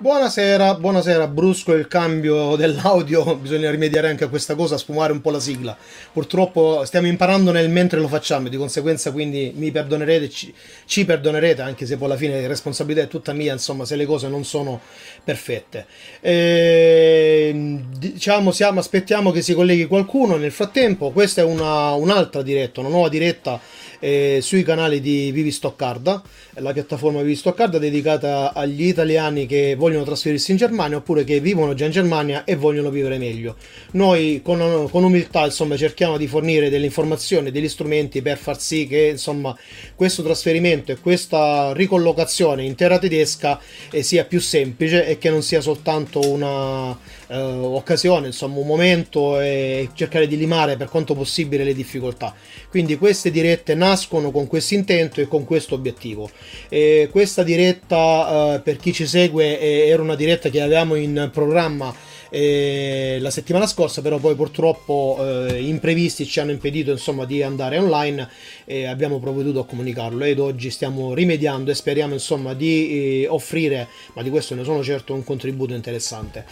Buonasera, buonasera, brusco il cambio dell'audio, bisogna rimediare anche a questa cosa, sfumare un po' la sigla. Purtroppo stiamo imparando nel mentre lo facciamo, di conseguenza quindi mi perdonerete, ci, ci perdonerete, anche se poi alla fine la responsabilità è tutta mia, insomma, se le cose non sono perfette. E, ehm, diciamo, siamo, aspettiamo che si colleghi qualcuno, nel frattempo questa è una, un'altra diretta, una nuova diretta eh, sui canali di Vivi Stoccarda, la piattaforma Vivi Stoccarda dedicata agli italiani che vogliono trasferirsi in Germania oppure che vivono già in Germania e vogliono vivere meglio. Noi con, con umiltà insomma, cerchiamo di fornire delle informazioni, degli strumenti per far sì che insomma, questo trasferimento e questa ricollocazione in terra tedesca eh, sia più semplice e che non sia soltanto una eh, occasione, insomma un momento e cercare di limare per quanto possibile le difficoltà. Quindi queste dirette nascono con questo intento e con questo obiettivo. E questa diretta eh, per chi ci segue era una diretta che avevamo in programma eh, la settimana scorsa, però poi purtroppo eh, imprevisti ci hanno impedito insomma di andare online e abbiamo provveduto a comunicarlo ed oggi stiamo rimediando e speriamo insomma di eh, offrire, ma di questo ne sono certo, un contributo interessante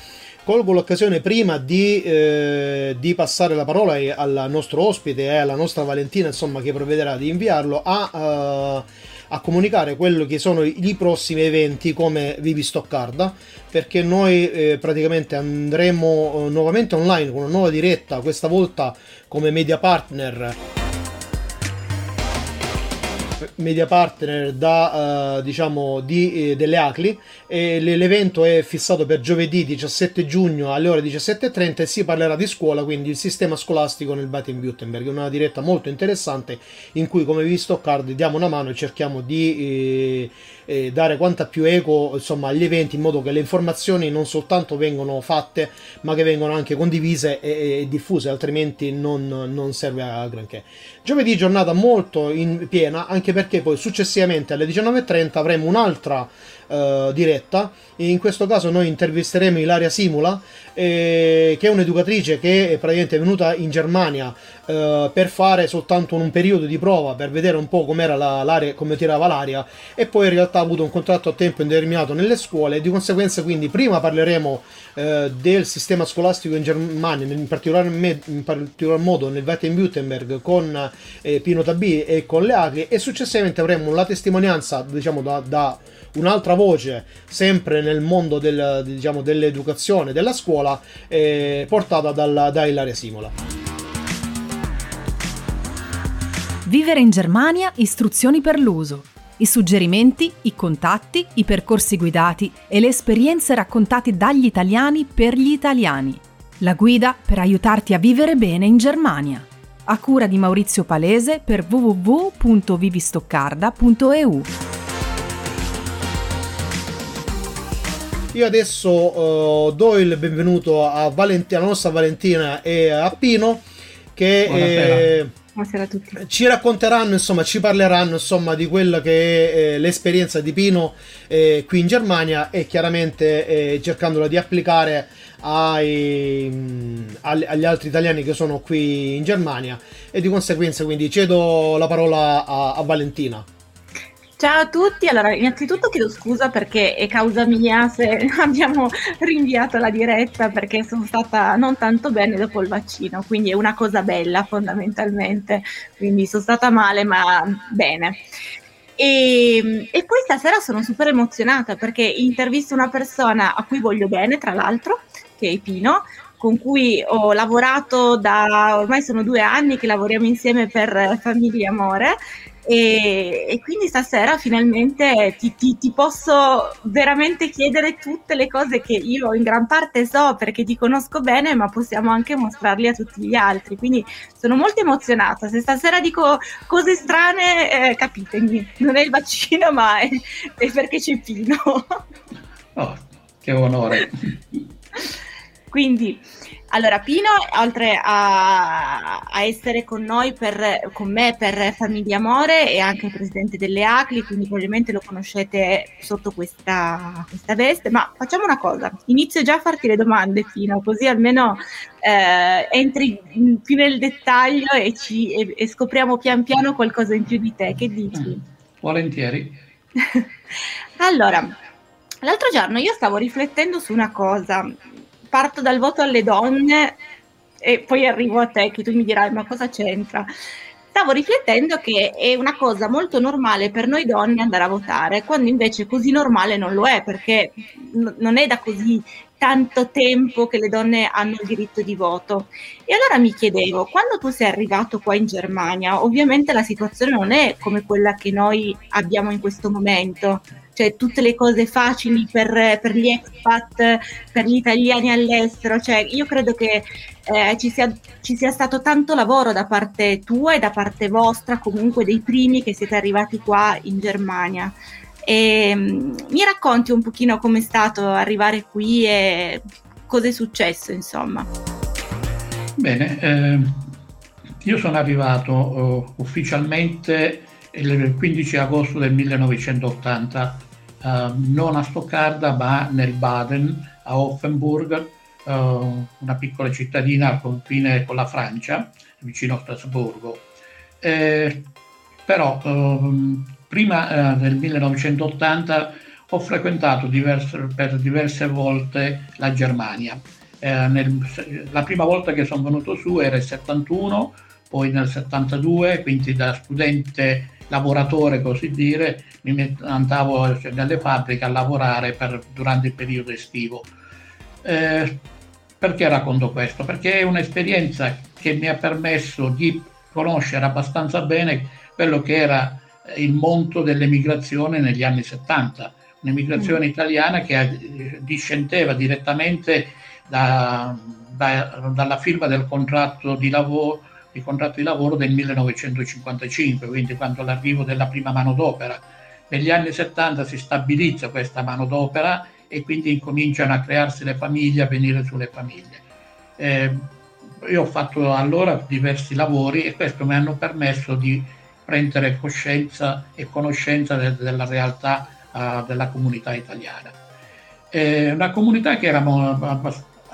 colgo l'occasione prima di, eh, di, passare la parola al nostro ospite e alla nostra Valentina, insomma, che provvederà di inviarlo a, uh, a comunicare quello che sono i, prossimi eventi come Vivi Stoccarda, perché noi eh, praticamente andremo uh, nuovamente online con una nuova diretta, questa volta come media partner media partner da, uh, diciamo, di, eh, delle ACLI e l'evento è fissato per giovedì 17 giugno alle ore 17.30 e si parlerà di scuola, quindi il sistema scolastico nel Baden-Württemberg. Una diretta molto interessante in cui come vi sto card diamo una mano e cerchiamo di... Eh, eh, dare quanta più eco insomma, agli eventi in modo che le informazioni non soltanto vengono fatte ma che vengono anche condivise e, e diffuse altrimenti non, non, serve a granché giovedì giornata molto in piena anche perché poi successivamente alle 19.30 avremo un'altra uh, diretta. In questo caso noi intervisteremo Ilaria Simula, eh, che è un'educatrice che è praticamente venuta in Germania uh, per fare soltanto un periodo di prova per vedere un po' la, l'aria, come tirava l'aria e poi in realtà ha avuto un contratto a tempo indeterminato nelle scuole di conseguenza quindi prima parleremo uh, del sistema scolastico in Germania, in particolar, me, in particolar modo nel Baden-Württemberg con eh, Pino Tabì e con le Agri e successivamente avremo la testimonianza diciamo da, da un'altra voce, sempre nel mondo del, diciamo, dell'educazione, della scuola, eh, portata dalla, da Ilaria Simola. Vivere in Germania, istruzioni per l'uso. I suggerimenti, i contatti, i percorsi guidati e le esperienze raccontate dagli italiani per gli italiani. La guida per aiutarti a vivere bene in Germania. A cura di Maurizio Palese per www.vivistoccarda.eu. Io adesso uh, do il benvenuto a Valent- alla nostra Valentina e a Pino che eh, Buonasera a tutti. ci racconteranno, insomma, ci parleranno insomma, di quella che è eh, l'esperienza di Pino eh, qui in Germania e chiaramente eh, cercandola di applicare ai, mh, agli altri italiani che sono qui in Germania e di conseguenza quindi cedo la parola a, a Valentina. Ciao a tutti, allora innanzitutto chiedo scusa perché è causa mia se abbiamo rinviato la diretta perché sono stata non tanto bene dopo il vaccino, quindi è una cosa bella fondamentalmente, quindi sono stata male ma bene. E, e poi stasera sono super emozionata perché intervisto una persona a cui voglio bene, tra l'altro, che è Pino, con cui ho lavorato da ormai sono due anni che lavoriamo insieme per Famiglia Amore e, e, quindi stasera finalmente ti, ti, ti, posso veramente chiedere tutte le cose che io in gran parte so perché ti conosco bene, ma possiamo anche mostrarli a tutti gli altri. Quindi sono molto emozionata. Se stasera dico cose strane, eh, capitemi, non è il vaccino, ma è, è perché c'è Pino. Oh, che onore. quindi allora, Pino, oltre a, a essere con noi, per, con me per Famiglia Amore, è anche il presidente delle ACLI, quindi probabilmente lo conoscete sotto questa, questa veste. Ma facciamo una cosa, inizio già a farti le domande, Pino, così almeno eh, entri più nel dettaglio e, ci, e, e, scopriamo pian piano qualcosa in più di te. Che dici? Mm, volentieri. allora, L'altro giorno io stavo riflettendo su una cosa, parto dal voto alle donne e poi arrivo a te che tu mi dirai ma cosa c'entra? Stavo riflettendo che è una cosa molto normale per noi donne andare a votare, quando invece così normale non lo è, perché n- non è da così tanto tempo che le donne hanno il diritto di voto. E allora mi chiedevo, quando tu sei arrivato qua in Germania, ovviamente la situazione non è come quella che noi abbiamo in questo momento, cioè tutte le cose facili per, per gli expat, per gli italiani all'estero, cioè io credo che eh, ci, sia, ci sia stato tanto lavoro da parte tua e da parte vostra, comunque dei primi che siete arrivati qua in Germania. E, um, mi racconti un pochino com'è stato arrivare qui e cosa è successo, insomma. Bene, eh, io sono arrivato uh, ufficialmente il 15 agosto del 1980 eh, non a Stoccarda ma nel Baden, a Offenburg, uh, una piccola cittadina al confine con la Francia, vicino a Strasburgo. Eh, però prima del 1980 ho frequentato diverse, per diverse volte la Germania. Nel, la prima volta che sono venuto su era il 71, poi nel 72, quindi da studente lavoratore così dire, mi andavo nelle fabbriche a lavorare per, durante il periodo estivo. Eh, perché racconto questo? Perché è un'esperienza che mi ha permesso di conoscere abbastanza bene quello che era il mondo dell'emigrazione negli anni 70, un'emigrazione mm. italiana che eh, discendeva direttamente da, da, dalla firma del contratto di lavoro il contratto di lavoro del 1955, quindi quando l'arrivo della prima manodopera. Negli anni 70 si stabilizza questa manodopera e quindi incominciano a crearsi le famiglie, a venire sulle famiglie. Eh, io ho fatto allora diversi lavori e questo mi hanno permesso di prendere coscienza e conoscenza de- della realtà uh, della comunità italiana. Eh, una comunità che era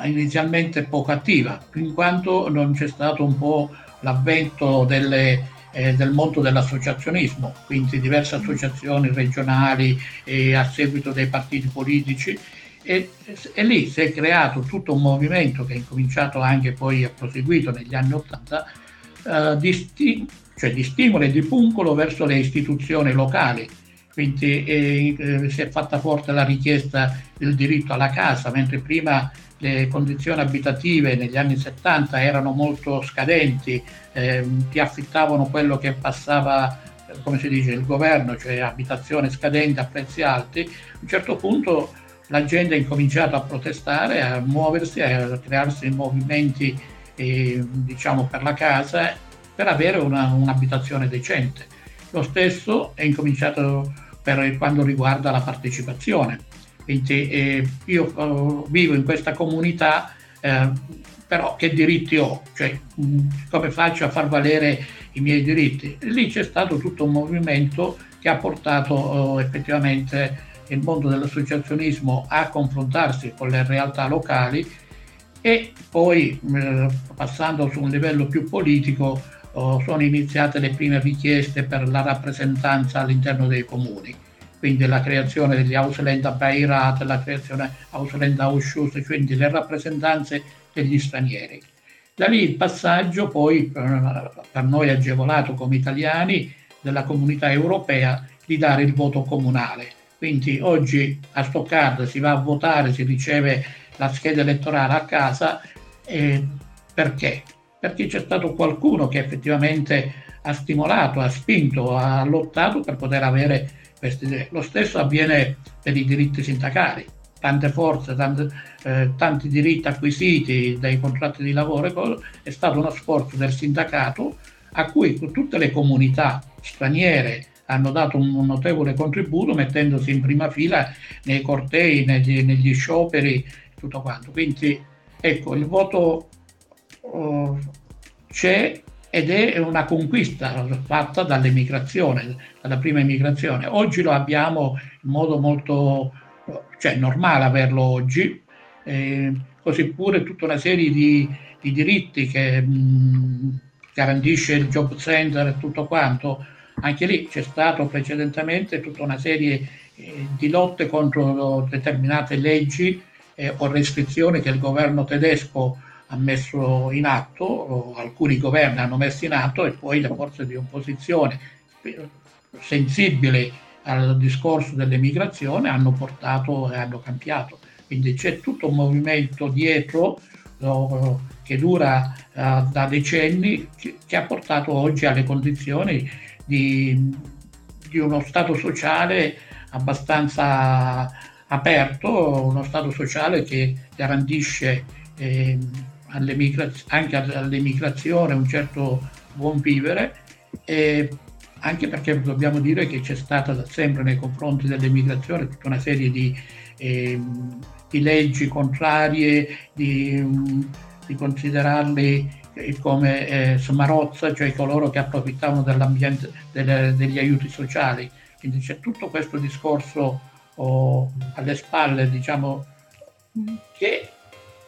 inizialmente poco attiva, in quanto non c'è stato un po' l'avvento delle, eh, del mondo dell'associazionismo, quindi diverse associazioni regionali eh, a seguito dei partiti politici e, e, lì si è creato tutto un movimento che è incominciato anche poi a proseguito negli anni Ottanta eh, di, sti- cioè di stimolo e di puncolo verso le istituzioni locali. Quindi eh, eh, si è fatta forte la richiesta del diritto alla casa, mentre prima le condizioni abitative negli anni 70 erano molto scadenti, eh, ti affittavano quello che passava, come si dice, il governo, cioè abitazione scadente a prezzi alti, a un certo punto la gente ha incominciato a protestare, a muoversi, a crearsi movimenti eh, diciamo, per la casa per avere una, un'abitazione decente. Lo stesso è incominciato per quanto riguarda la partecipazione quindi eh, io uh, vivo in questa comunità, eh, però che diritti ho? Cioè, mm, come faccio a far valere i miei diritti? E lì c'è stato tutto un movimento che ha portato uh, effettivamente il mondo dell'associazionismo a confrontarsi con le realtà locali e poi eh, passando su un livello più politico oh, sono iniziate le prime richieste per la rappresentanza all'interno dei comuni quindi la creazione degli Ausländer Beirat, la creazione Ausländer Ausschuss, quindi le rappresentanze degli stranieri. Da lì il passaggio poi per noi agevolato come italiani della comunità europea di dare il voto comunale. Quindi oggi a Stoccarda si va a votare, si riceve la scheda elettorale a casa. Eh, perché? Perché c'è stato qualcuno che effettivamente ha stimolato, ha spinto, ha lottato per poter avere queste idee. Lo stesso avviene per i diritti sindacali, tante forze, tante, eh, tanti diritti acquisiti dai contratti di lavoro, è stato uno sforzo del sindacato a cui tutte le comunità straniere hanno dato un notevole contributo mettendosi in prima fila nei cortei, negli, negli scioperi, tutto quanto. Quindi ecco, il voto uh, c'è ed è una conquista fatta dall'emigrazione, dalla prima emigrazione. Oggi lo abbiamo in modo molto, cioè normale averlo oggi, eh, così pure tutta una serie di, di diritti che mh, garantisce il job center e tutto quanto. Anche lì c'è stato precedentemente tutta una serie eh, di lotte contro determinate leggi eh, o restrizioni che il governo tedesco ha messo in atto, alcuni governi hanno messo in atto e poi le forze di opposizione sensibili al discorso dell'emigrazione hanno portato e hanno cambiato. Quindi c'è tutto un movimento dietro no, che dura uh, da decenni che, che, ha portato oggi alle condizioni di, di uno Stato sociale abbastanza aperto, uno Stato sociale che garantisce eh, anche all'emigrazione un certo buon vivere, eh, anche perché dobbiamo dire che c'è stata da sempre nei confronti dell'emigrazione tutta una serie di, eh, di leggi contrarie, di, di considerarli come eh, smarozza, cioè coloro che approfittavano delle, degli aiuti sociali. Quindi c'è tutto questo discorso oh, alle spalle, diciamo, che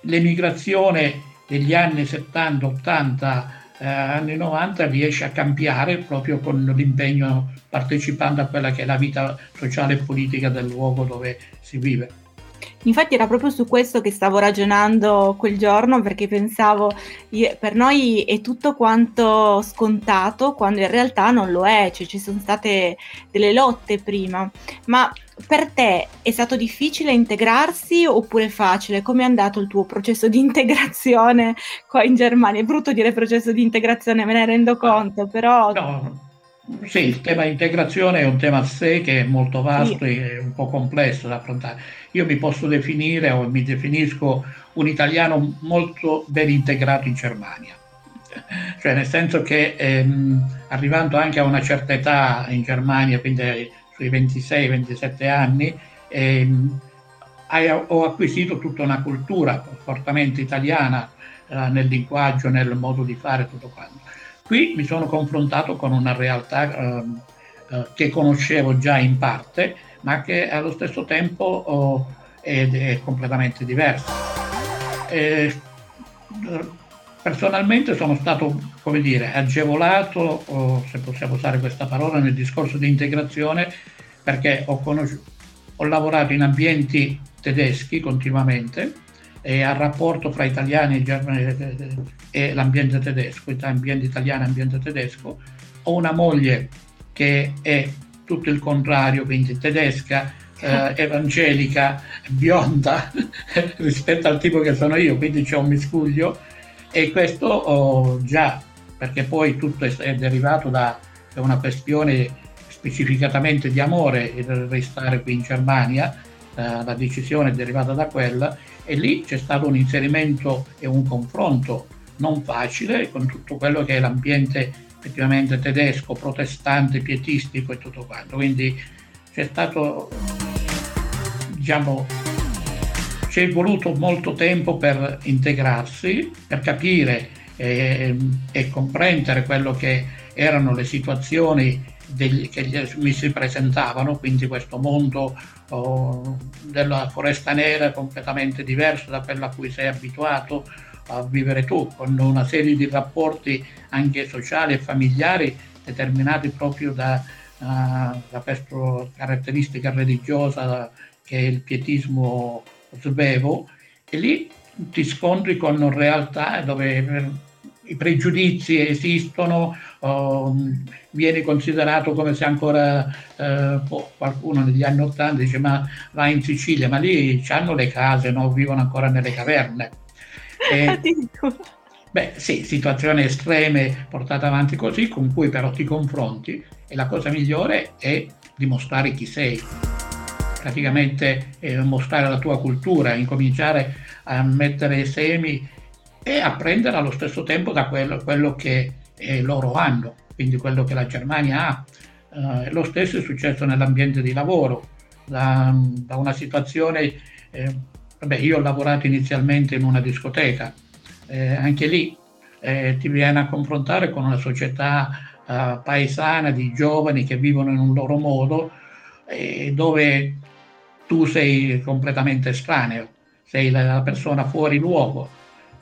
l'emigrazione degli anni 70, 80, eh, anni 90 riesce a cambiare proprio con l'impegno partecipando a quella che è la vita sociale e politica del luogo dove si vive. Infatti era proprio su questo che stavo ragionando quel giorno perché pensavo per noi è tutto quanto scontato quando in realtà non lo è, cioè ci sono state delle lotte prima. Ma per te è stato difficile integrarsi oppure facile? Come è andato il tuo processo di integrazione qua in Germania? È brutto dire processo di integrazione, me ne rendo conto, però... No, sì, il tema integrazione è un tema a sé che è molto vasto sì. e un po' complesso da affrontare. Io mi posso definire o mi definisco un italiano molto ben integrato in Germania, cioè nel senso che ehm, arrivando anche a una certa età in Germania, quindi sui 26-27 anni, ehm, ho acquisito tutta una cultura fortemente italiana eh, nel linguaggio, nel modo di fare, tutto quanto. Qui mi sono confrontato con una realtà eh, eh, che conoscevo già in parte, ma che allo stesso tempo oh, è, è, completamente diversa. E, personalmente sono stato, come dire, agevolato, oh, se possiamo usare questa parola, nel discorso di integrazione, perché ho, conosciuto, ho lavorato in ambienti tedeschi continuamente, e al rapporto fra italiani e l'ambiente tedesco, ambiente italiano e ambiente tedesco. Ho una moglie che è tutto il contrario, quindi tedesca, eh, evangelica, bionda rispetto al tipo che sono io, quindi c'è un miscuglio e questo oh, già, perché poi tutto è, è derivato da, da una questione specificatamente di amore e restare qui in Germania, eh, la decisione derivata da quella e lì c'è stato un inserimento e un confronto non facile con tutto quello che è l'ambiente effettivamente tedesco, protestante, pietistico e tutto quanto. Quindi c'è stato, diciamo, ci è voluto molto tempo per integrarsi, per capire e, e comprendere quello che erano le situazioni degli, che mi si presentavano, quindi questo mondo oh, della foresta nera completamente diverso da quello a cui sei abituato a vivere tu, con una serie di rapporti anche sociali e familiari determinati proprio da, uh, da questa caratteristica religiosa che è il pietismo svevo, e lì ti scontri con realtà dove i pregiudizi esistono, oh, viene considerato come se ancora eh, boh, qualcuno negli anni Ottanta dice ma va in Sicilia, ma lì hanno le case, no? vivono ancora nelle caverne. E, beh sì, situazioni estreme portate avanti così, con cui però ti confronti e la cosa migliore è dimostrare chi sei praticamente eh, mostrare la tua cultura, incominciare a mettere semi e apprendere allo stesso tempo da quello, quello che eh, loro hanno, quindi quello che la Germania ha. Eh, lo stesso è successo nell'ambiente di lavoro, da, da una situazione, eh, vabbè, io ho lavorato inizialmente in una discoteca, eh, anche lì eh, ti viene a confrontare con una società eh, paesana di giovani che vivono in un loro modo, dove tu sei completamente estraneo, sei la persona fuori luogo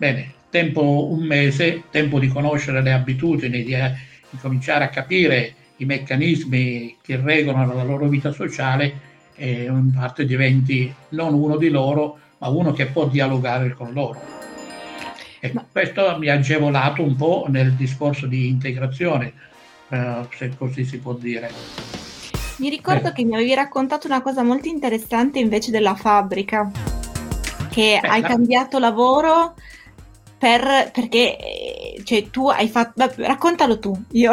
Bene, tempo un mese, tempo di conoscere le abitudini, di, eh, di cominciare a capire i meccanismi che regolano la loro vita sociale e in parte diventi non uno di loro, ma uno che può dialogare con loro. E questo mi ha agevolato un po' nel discorso di integrazione, eh, se così si può dire. Mi ricordo eh. che mi avevi raccontato una cosa molto interessante invece della fabbrica, che Beh, hai la... cambiato lavoro per, perché cioè, tu hai fatto... Raccontalo tu, io...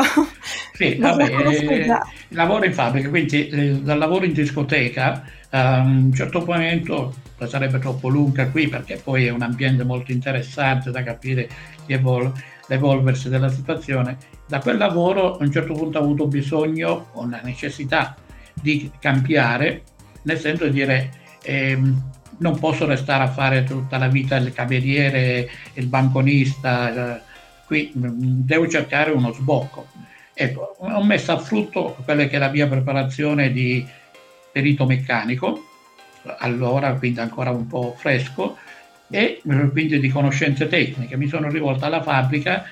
Sì, vabbè, eh, lavoro in fabbrica, quindi eh, dal lavoro in discoteca a un certo momento sarebbe troppo lunga qui perché poi è un ambiente molto interessante da capire l'evolversi della situazione. Da quel lavoro a un certo punto ho avuto bisogno, o una necessità di cambiare, nel senso di dire ehm, non posso restare a fare tutta la vita il cameriere, il banconista, eh, qui mm, devo cercare uno sbocco. Ecco, ho messo a frutto quella che è la mia preparazione di perito meccanico, allora quindi ancora un po' fresco, e eh, quindi di conoscenze tecniche. Mi sono rivolto alla fabbrica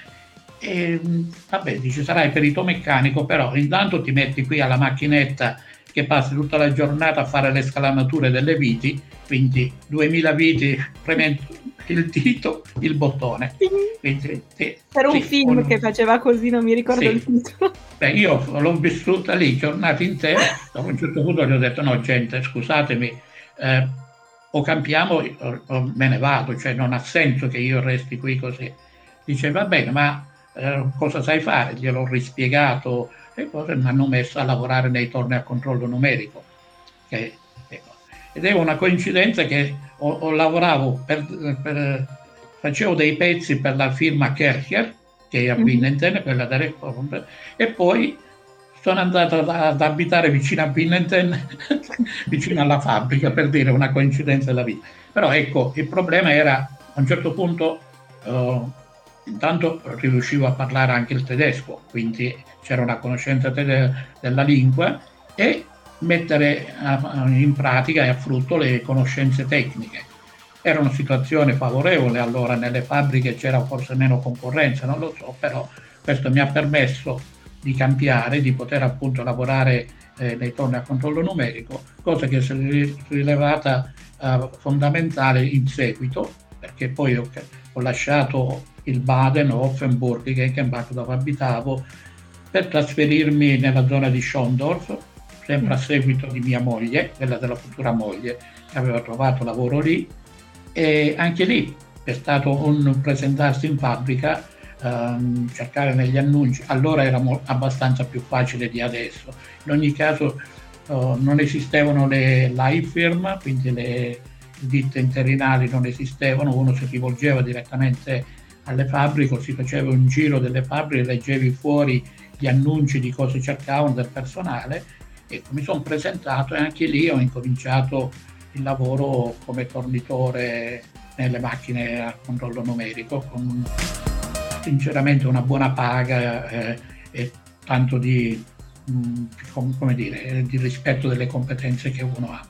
e mm, vabbè, dice sarai perito meccanico, però intanto ti metti qui alla macchinetta che passi tutta la giornata a fare le scalamature delle viti, quindi 2000 viti premendo il dito, il bottone. Quindi, sì, Era un sì, film un... che faceva così, non mi ricordo il titolo. Beh, io l'ho vissuta lì giornate intere, a un certo punto gli ho detto no gente, scusatemi, eh, o cambiamo o, o, me ne vado, cioè non ha senso che io resti qui così. Dice va bene, ma eh, cosa sai fare? Gliel'ho rispiegato e poi mi hanno messo a lavorare nei torni a controllo numerico. Che, ecco. Ed è una coincidenza che ho, ho lavorato per, per, facevo dei pezzi per la firma Kercher, che è a Binnenten, mm-hmm. quella da e poi sono andato ad, abitare vicino a Binnenten, vicino alla fabbrica, per dire una coincidenza della vita. Però ecco, il problema era a un certo punto, uh, intanto riuscivo a parlare anche il tedesco, quindi c'era una conoscenza della lingua e mettere in pratica e a frutto le conoscenze tecniche. Era una situazione favorevole allora nelle fabbriche, c'era forse meno concorrenza, non lo so, però questo mi ha permesso di cambiare, di poter appunto lavorare eh, nei torni a controllo numerico, cosa che si è rilevata eh, fondamentale in seguito, perché poi ho, ho lasciato il Baden, Offenburg, Genkenbach dove abitavo, per trasferirmi nella zona di Schondorf, sempre a seguito di mia moglie, quella della futura moglie, che aveva trovato lavoro lì. E anche lì è stato un presentarsi in fabbrica, ehm, cercare negli annunci. Allora era mo- abbastanza più facile di adesso. In ogni caso eh, non esistevano le live firm, quindi le ditte interinali non esistevano, uno si rivolgeva direttamente alle fabbriche si faceva un giro delle fabbriche, leggevi fuori gli annunci di cosa cercavano del personale. Ecco, mi sono presentato e anche lì ho incominciato il lavoro come tornitore nelle macchine a controllo numerico con sinceramente una buona paga eh, e tanto di, mh, come dire, di rispetto delle competenze che uno ha.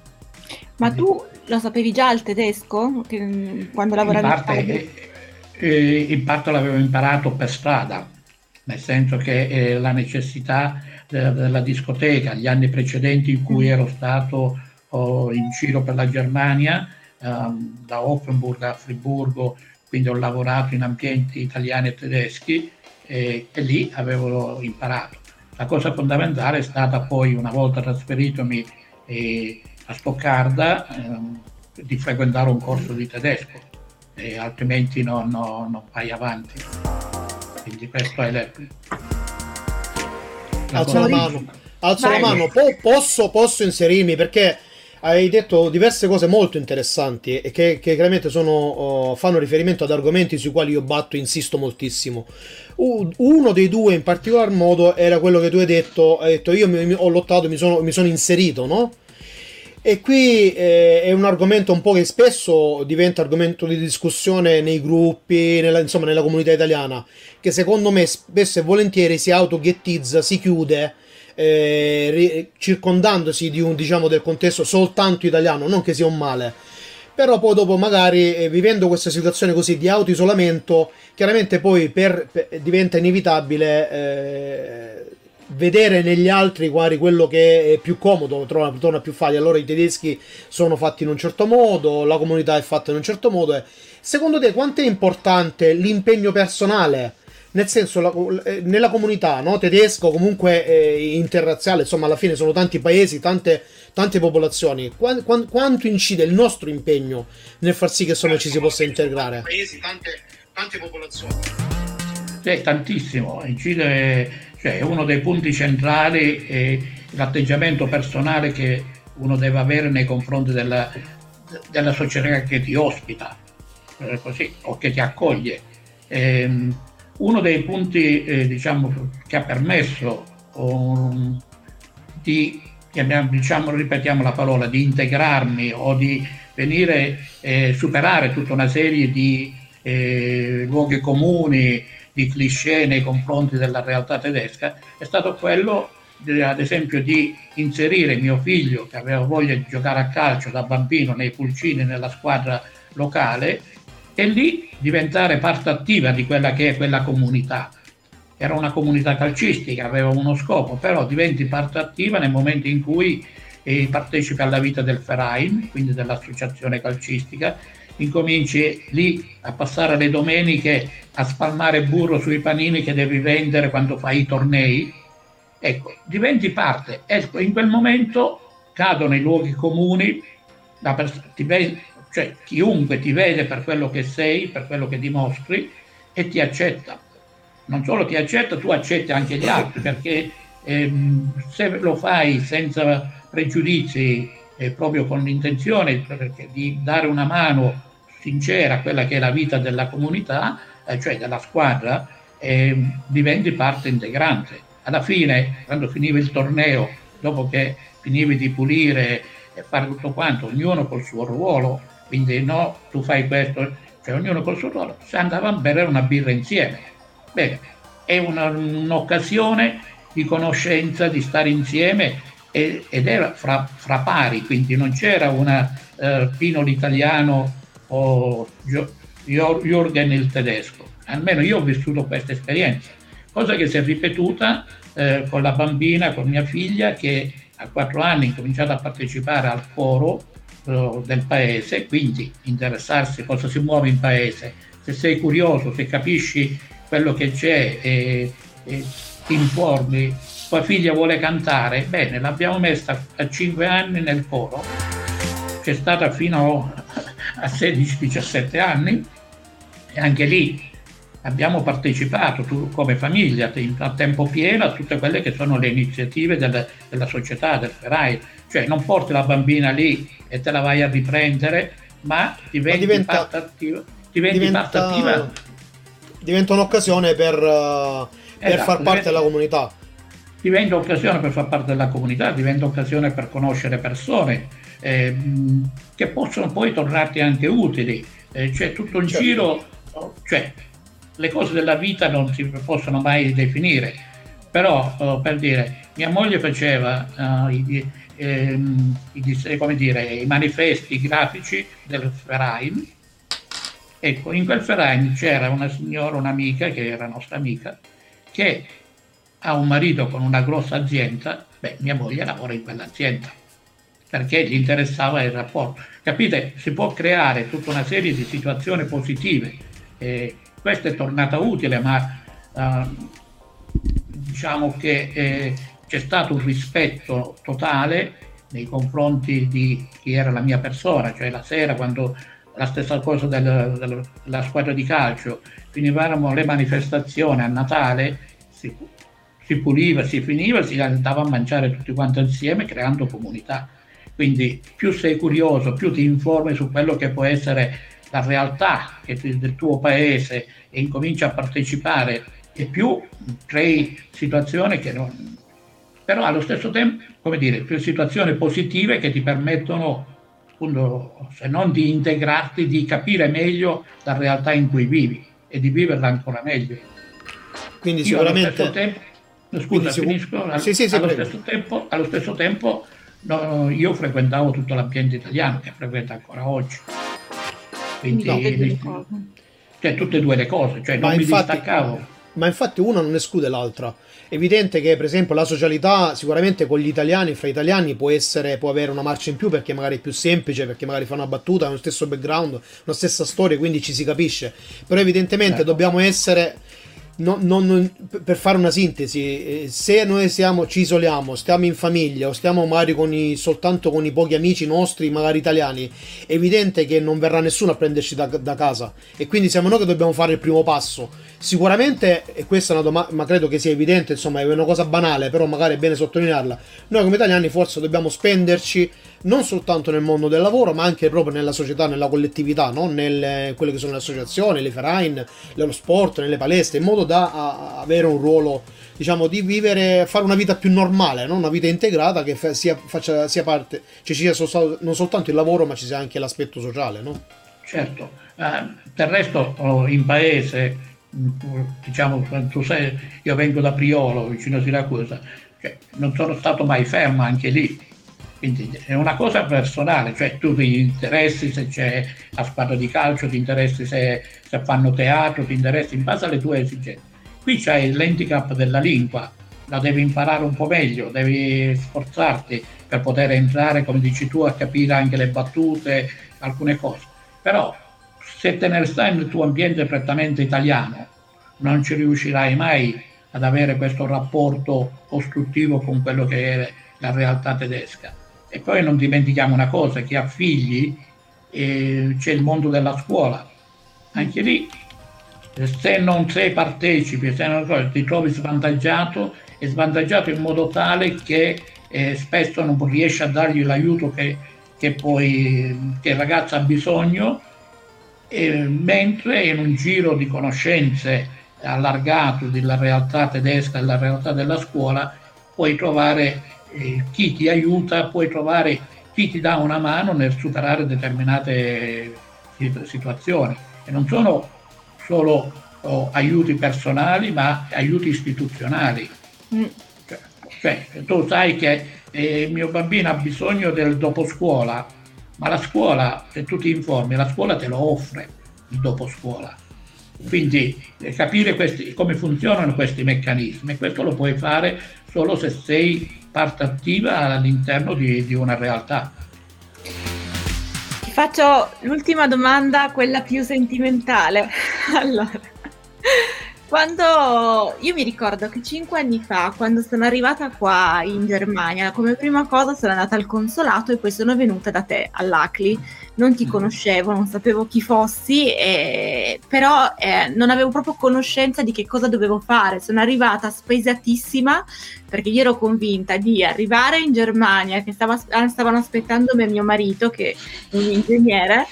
Ma Quindi, tu lo sapevi già il tedesco che, quando lavoravi in parte, in, eh, eh, in parte l'avevo imparato per strada, nel senso che eh, la necessità della, della, discoteca, gli anni precedenti in cui mm. ero stato oh, in giro per la Germania, ehm, da Offenburg a Friburgo, quindi ho lavorato in ambienti italiani e tedeschi eh, e lì avevo imparato. La cosa fondamentale è stata poi, una volta trasferitomi eh, a Stoccarda, ehm, di frequentare un corso di tedesco, altrimenti non, no, non vai avanti quindi questo è le... la alzo la mano alzo la mano po- posso, posso inserirmi perché hai detto diverse cose molto interessanti e che, che chiaramente sono, uh, fanno riferimento ad argomenti sui quali io batto e insisto moltissimo. Uh, uno dei due in particolar modo era quello che tu hai detto, hai detto io mi, mi, ho lottato, mi sono, mi sono inserito, no? E qui eh, è un argomento un po' che spesso diventa argomento di discussione nei gruppi, nella, insomma nella comunità italiana, che secondo me spesso e volentieri si autoghettizza, si chiude, eh, ri- circondandosi di un, diciamo, del contesto soltanto italiano, non che sia un male. Però poi dopo magari eh, vivendo questa situazione così di autoisolamento, chiaramente poi per, per, diventa inevitabile eh, vedere negli altri quali quello che è più comodo torna, torna più facile. Allora i tedeschi sono fatti in un certo modo, la comunità è fatta in un certo modo. Secondo te quanto è importante l'impegno personale? Nel senso, la, eh, nella comunità no? tedesco, comunque eh, interrazziale, insomma, alla fine sono tanti paesi, tante, tante popolazioni. Qu- qu- quanto incide il nostro impegno nel far sì che insomma, ci si possa integrare? Paesi, tante, tante popolazioni. Sì, tantissimo. Incide, cioè, uno dei punti centrali è l'atteggiamento personale che uno deve avere nei confronti della, della società che ti ospita, così, o che ti accoglie. Ehm, uno dei punti eh, diciamo, che ha permesso um, di, diciamo, ripetiamo la parola, di integrarmi o di venire eh, superare tutta una serie di eh, luoghi comuni, di cliché nei confronti della realtà tedesca, è stato quello ad esempio di inserire mio figlio che aveva voglia di giocare a calcio da bambino nei pulcini nella squadra locale e lì diventare parte attiva di quella che è quella comunità. Era una comunità calcistica, aveva uno scopo, però diventi parte attiva nel momento in cui eh, partecipi alla vita del Verein, quindi dell'associazione calcistica, incominci lì a passare le domeniche a spalmare burro sui panini che devi vendere quando fai i tornei. Ecco, diventi parte. Ecco, in quel momento cadono i luoghi comuni, pers- ti, cioè chiunque ti vede per quello che sei, per quello che dimostri e ti accetta. Non solo ti accetta, tu accetti anche gli altri, perché ehm, se lo fai senza pregiudizi, eh, proprio con l'intenzione di dare una mano sincera quella che è la vita della comunità, eh, cioè della squadra, eh, diventi parte integrante. Alla fine, quando finiva il torneo, dopo che finivi di pulire e fare tutto quanto, ognuno col suo ruolo, quindi no, tu fai questo, cioè ognuno col suo ruolo, si andava a bere una birra insieme. Bene, è una, un'occasione di conoscenza, di stare insieme ed era fra, fra pari, quindi non c'era una eh, Pino l'italiano o Jürgen il tedesco. Almeno io ho vissuto questa esperienza, cosa che si è ripetuta eh, con la bambina, con mia figlia che a quattro anni ha cominciato a partecipare al coro del paese, quindi interessarsi cosa si muove in paese. Se sei curioso, se capisci quello che c'è e, e ti informi, tua figlia vuole cantare, bene, l'abbiamo messa a 5 anni nel coro, c'è stata fino a 16-17 anni e anche lì abbiamo partecipato tu, come famiglia a tempo pieno a tutte quelle che sono le iniziative della, della società, del Ferai, cioè non porti la bambina lì e te la vai a riprendere, ma diventi ma diventa, parte attiva. Diventi diventa, parte attiva. Diventa un'occasione per, uh, per esatto, far parte diventa, della comunità. Diventa occasione per far parte della comunità, diventa occasione per conoscere persone eh, che possono poi tornarti anche utili. Eh, cioè tutto il certo. giro, cioè le cose della vita non si possono mai definire, però oh, per dire, mia moglie faceva uh, i, ehm, i, come dire, i manifesti grafici del Verein. Ecco, in quel Verein c'era una signora, un'amica, che era nostra amica, che ha un marito con una grossa azienda, beh, mia moglie lavora in quell'azienda, perché gli interessava il rapporto. Capite? Si può creare tutta una serie di situazioni positive. Eh, questa è tornata utile, ma eh, diciamo che eh, c'è stato un rispetto totale nei confronti di chi era la mia persona, cioè la sera quando la stessa cosa del, del, della squadra di calcio, finivamo le manifestazioni a Natale, si, si, puliva, si finiva, si andava a mangiare tutti quanti insieme creando comunità. Quindi più sei curioso, più ti informi su quello che può essere la realtà del tuo paese e incominci a partecipare e più crei situazioni che non, però allo stesso tempo, come dire, più situazioni positive che ti permettono, appunto, se non di integrarti, di capire meglio la realtà in cui vivi e di viverla ancora meglio. Quindi Io sicuramente... Allo stesso tempo, scusa, sicur- finisco. Sì, sì, sì, allo, stesso tempo, allo, stesso tempo, no, io frequentavo tutto l'ambiente italiano che frequento ancora oggi. Quindi, no, cioè tutte e due le cose, cioè non mi infatti, distaccavo ma infatti una non esclude l'altra. È evidente che, per esempio, la socialità sicuramente con gli italiani, fra italiani, può, essere, può avere una marcia in più perché magari è più semplice, perché magari fa una battuta, ha lo stesso background, una stessa storia, quindi ci si capisce. Però evidentemente certo. dobbiamo essere No, non, per fare una sintesi, eh, se noi siamo, ci isoliamo, stiamo in famiglia o stiamo magari con i, soltanto con i pochi amici nostri, magari italiani, è evidente che non verrà nessuno a prenderci da, da casa e quindi siamo noi che dobbiamo fare il primo passo. Sicuramente, e questa è una domanda, ma credo che sia evidente, insomma, è una cosa banale, però magari è bene sottolinearla. Noi come italiani forse dobbiamo spenderci non soltanto nel mondo del lavoro, ma anche proprio nella società, nella collettività, no? nelle quelle che sono le associazioni, le ferain, nello sport, nelle palestre, in modo da avere un ruolo, diciamo, di vivere, fare una vita più normale, no? una vita integrata che fa, sia, faccia, sia parte, cioè ci sia so, non soltanto il lavoro, ma ci sia anche l'aspetto sociale. No? Certo, eh, del resto oh, in paese, diciamo, tu sai, io vengo da Priolo, vicino a Siracusa, cioè, non sono stato mai fermo anche lì quindi è una cosa personale, cioè tu ti interessi se c'è la squadra di calcio, ti interessi se, se fanno teatro, ti interessi in base alle tue esigenze. Qui c'è l'handicap della lingua, la devi imparare un po' meglio, devi sforzarti per poter entrare, come dici tu, a capire anche le battute, alcune cose. Però se te ne stai nel tuo ambiente prettamente italiano, non ci riuscirai mai ad avere questo rapporto costruttivo con quello che è la realtà tedesca. E poi non dimentichiamo una cosa, chi ha figli eh, c'è il mondo della scuola. Anche lì, se non sei partecipi, se non ti trovi svantaggiato, è svantaggiato in modo tale che eh, spesso non riesci a dargli l'aiuto che, che, poi, che il ragazzo ha bisogno, eh, mentre in un giro di conoscenze allargato della realtà tedesca e della realtà della scuola puoi trovare eh, chi ti aiuta, puoi trovare chi ti dà una mano nel superare determinate situazioni. E non sono solo oh, aiuti personali, ma aiuti istituzionali. Mm. Cioè, cioè, tu sai che eh, il mio bambino ha bisogno del dopo scuola, ma la scuola, se tu ti informi, la scuola te lo offre il dopo scuola. Quindi eh, capire questi, come funzionano questi meccanismi, questo lo puoi fare solo se sei parte attiva all'interno di, di una realtà. Ti faccio l'ultima domanda, quella più sentimentale. Allora, quando io mi ricordo che cinque anni fa, quando sono arrivata qua in Germania, come prima cosa sono andata al consolato e poi sono venuta da te all'ACLI. Non ti mm. conoscevo, non sapevo chi fossi, eh, però eh, non avevo proprio conoscenza di che cosa dovevo fare. Sono arrivata spesatissima perché io ero convinta di arrivare in Germania, che stava, stavano aspettando me e mio marito, che è un ingegnere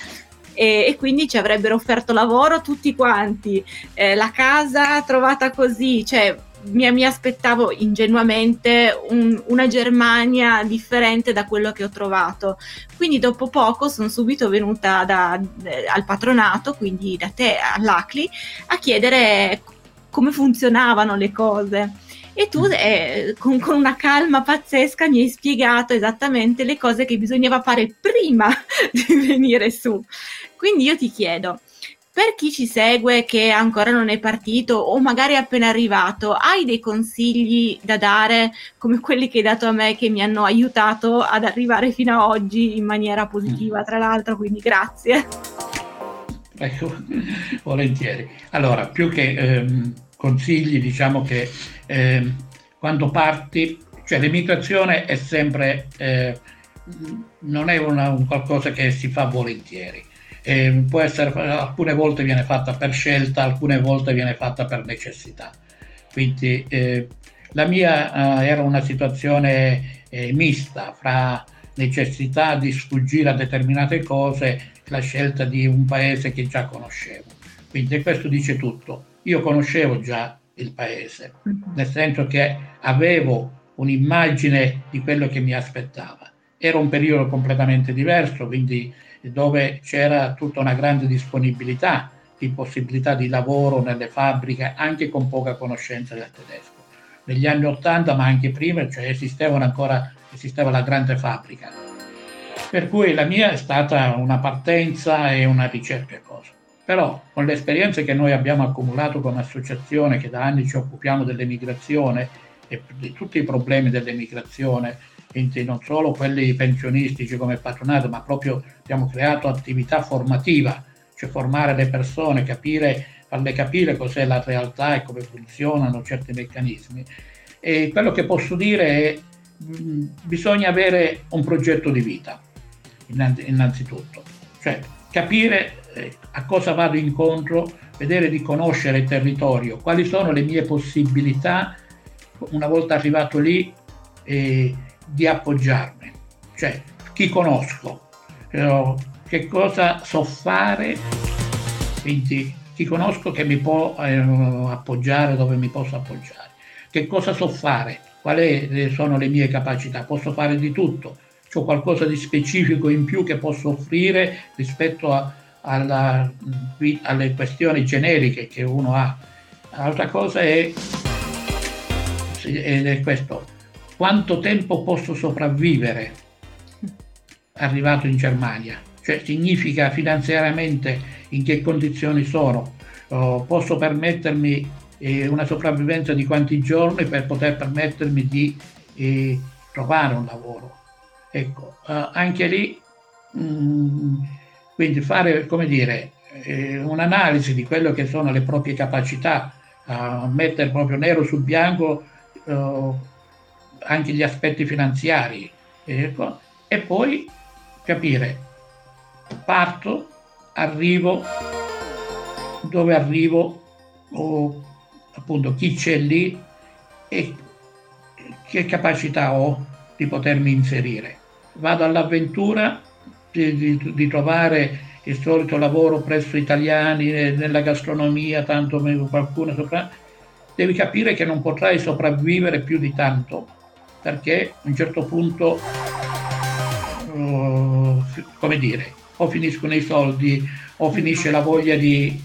e, e, quindi ci avrebbero offerto lavoro tutti quanti, eh, la casa trovata così, cioè mi, mi aspettavo ingenuamente un, una Germania differente da quello che ho trovato. Quindi dopo poco sono subito venuta da, eh, al patronato, quindi da te all'ACLI, a chiedere come funzionavano le cose e tu eh, con, con, una calma pazzesca mi hai spiegato esattamente le cose che bisognava fare prima di venire su. Quindi io ti chiedo, per chi ci segue che ancora non è partito o magari è appena arrivato, hai dei consigli da dare come quelli che hai dato a me che mi hanno aiutato ad arrivare fino a oggi in maniera positiva, tra l'altro, quindi grazie. Ecco, volentieri. Allora, più che ehm, consigli, diciamo che eh, quando parti, cioè l'immigrazione è sempre, eh, non è una, un qualcosa che si fa volentieri. Eh, può essere, alcune volte viene fatta per scelta, alcune volte viene fatta per necessità. Quindi eh, la mia eh, era una situazione eh, mista fra necessità di sfuggire a determinate cose e la scelta di un paese che già conoscevo. Quindi questo dice tutto. Io conoscevo già il paese, mm-hmm. nel senso che avevo un'immagine di quello che mi aspettava. Era un periodo completamente diverso, quindi dove c'era tutta una grande disponibilità di possibilità di lavoro nelle fabbriche, anche con poca conoscenza del tedesco. Negli anni Ottanta, ma anche prima, cioè esistevano ancora, esisteva la grande fabbrica. Per cui la mia è stata una partenza e una ricerca cosa. Però con le esperienze che noi abbiamo accumulato come associazione, che da anni ci occupiamo dell'emigrazione e di tutti i problemi dell'emigrazione, quindi non solo quelli pensionistici come patronato, ma proprio abbiamo creato attività formativa, cioè formare le persone, capire, farle capire cos'è la realtà e come funzionano certi meccanismi. E quello che posso dire è mh, bisogna avere un progetto di vita, innanzitutto, cioè capire eh, a cosa vado incontro, vedere di conoscere il territorio, quali sono le mie possibilità una volta arrivato lì eh, di appoggiarmi, cioè chi conosco, eh, che cosa so fare, quindi chi conosco che mi può eh, appoggiare dove mi posso appoggiare, che cosa so fare, quali sono le mie capacità, posso fare di tutto, ho qualcosa di specifico in più che posso offrire rispetto a alla, alle questioni generiche che uno ha. L'altra cosa è, è questo, quanto tempo posso sopravvivere arrivato in Germania? Cioè significa finanziariamente in che condizioni sono? Oh, posso permettermi eh, una sopravvivenza di quanti giorni per poter permettermi di eh, trovare un lavoro? Ecco, eh, anche lì mh, mm, quindi fare, come dire, eh, un'analisi di quello che sono le proprie capacità, uh, mettere proprio nero su bianco uh, anche gli aspetti finanziari ecco, e poi capire, parto, arrivo, dove arrivo, o appunto chi c'è lì e che capacità ho di potermi inserire. Vado all'avventura di, di, di trovare il solito lavoro presso italiani eh, nella gastronomia, tanto qualcuno sopra, devi capire che non potrai sopravvivere più di tanto, perché a un certo punto, uh, come dire, o finiscono i soldi o finisce la voglia di,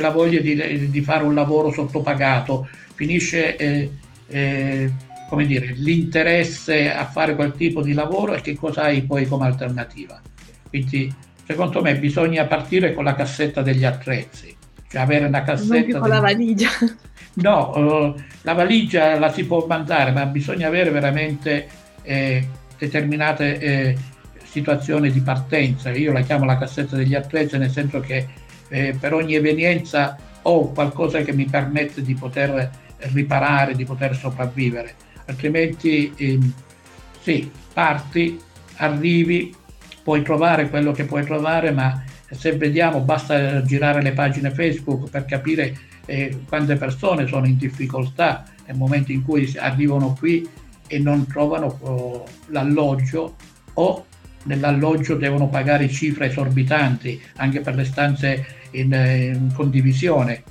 la voglia di, di fare un lavoro sottopagato, finisce eh, eh, come dire, l'interesse a fare quel tipo di lavoro e che cosa hai poi come alternativa. Quindi secondo me bisogna partire con la cassetta degli attrezzi, cioè avere una cassetta... Non con degli... la valigia. No, uh, la valigia la si può mandare, ma bisogna avere veramente eh, determinate eh, situazioni di partenza. Io la chiamo la cassetta degli attrezzi nel senso che eh, per ogni evenienza ho qualcosa che mi permette di poter riparare, di poter sopravvivere. Altrimenti ehm, sì, parti, arrivi, puoi trovare quello che puoi trovare, ma se vediamo basta girare le pagine Facebook per capire eh, quante persone sono in difficoltà nel momento in cui arrivano qui e non trovano oh, l'alloggio o nell'alloggio devono pagare cifre esorbitanti anche per le stanze in, in condivisione.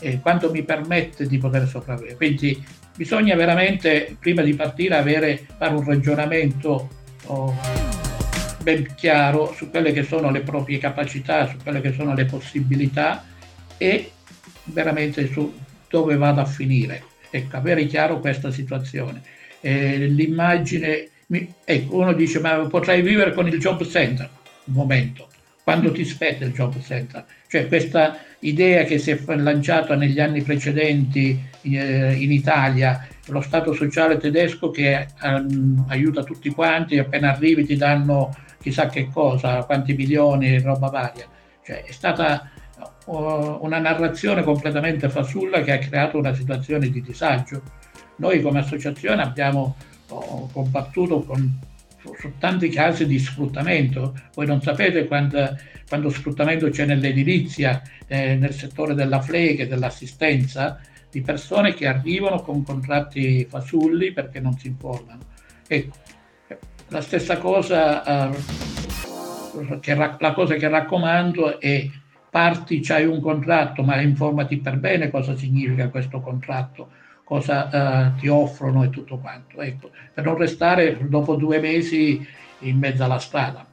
E quanto mi permette di poter sopravvivere? Quindi bisogna veramente, prima di partire, avere, fare un ragionamento. Oh, ben chiaro su quelle che sono le proprie capacità, su quelle che sono le possibilità e veramente su dove vado a finire. Ecco, avere chiaro questa situazione. Eh, l'immagine, ecco, uno dice ma potrei vivere con il job center, un momento, quando ti spetta il job center? Cioè questa idea che si è lanciata negli anni precedenti eh, in Italia, lo Stato sociale tedesco che um, aiuta tutti quanti, appena arrivi ti danno chissà che cosa, quanti milioni, roba varia. Cioè, è stata uh, una narrazione completamente fasulla che ha creato una situazione di disagio. Noi come associazione abbiamo uh, combattuto con, su tanti casi di sfruttamento. Voi non sapete quando, quando sfruttamento c'è nell'edilizia, eh, nel settore della fleghe, dell'assistenza, di persone che arrivano con contratti fasulli perché non si informano. Ecco, la stessa cosa, eh, che, la cosa che raccomando è parti, c'hai un contratto, ma informati per bene cosa significa questo contratto, cosa eh, ti offrono e tutto quanto, ecco, per non restare dopo due mesi in mezzo alla strada.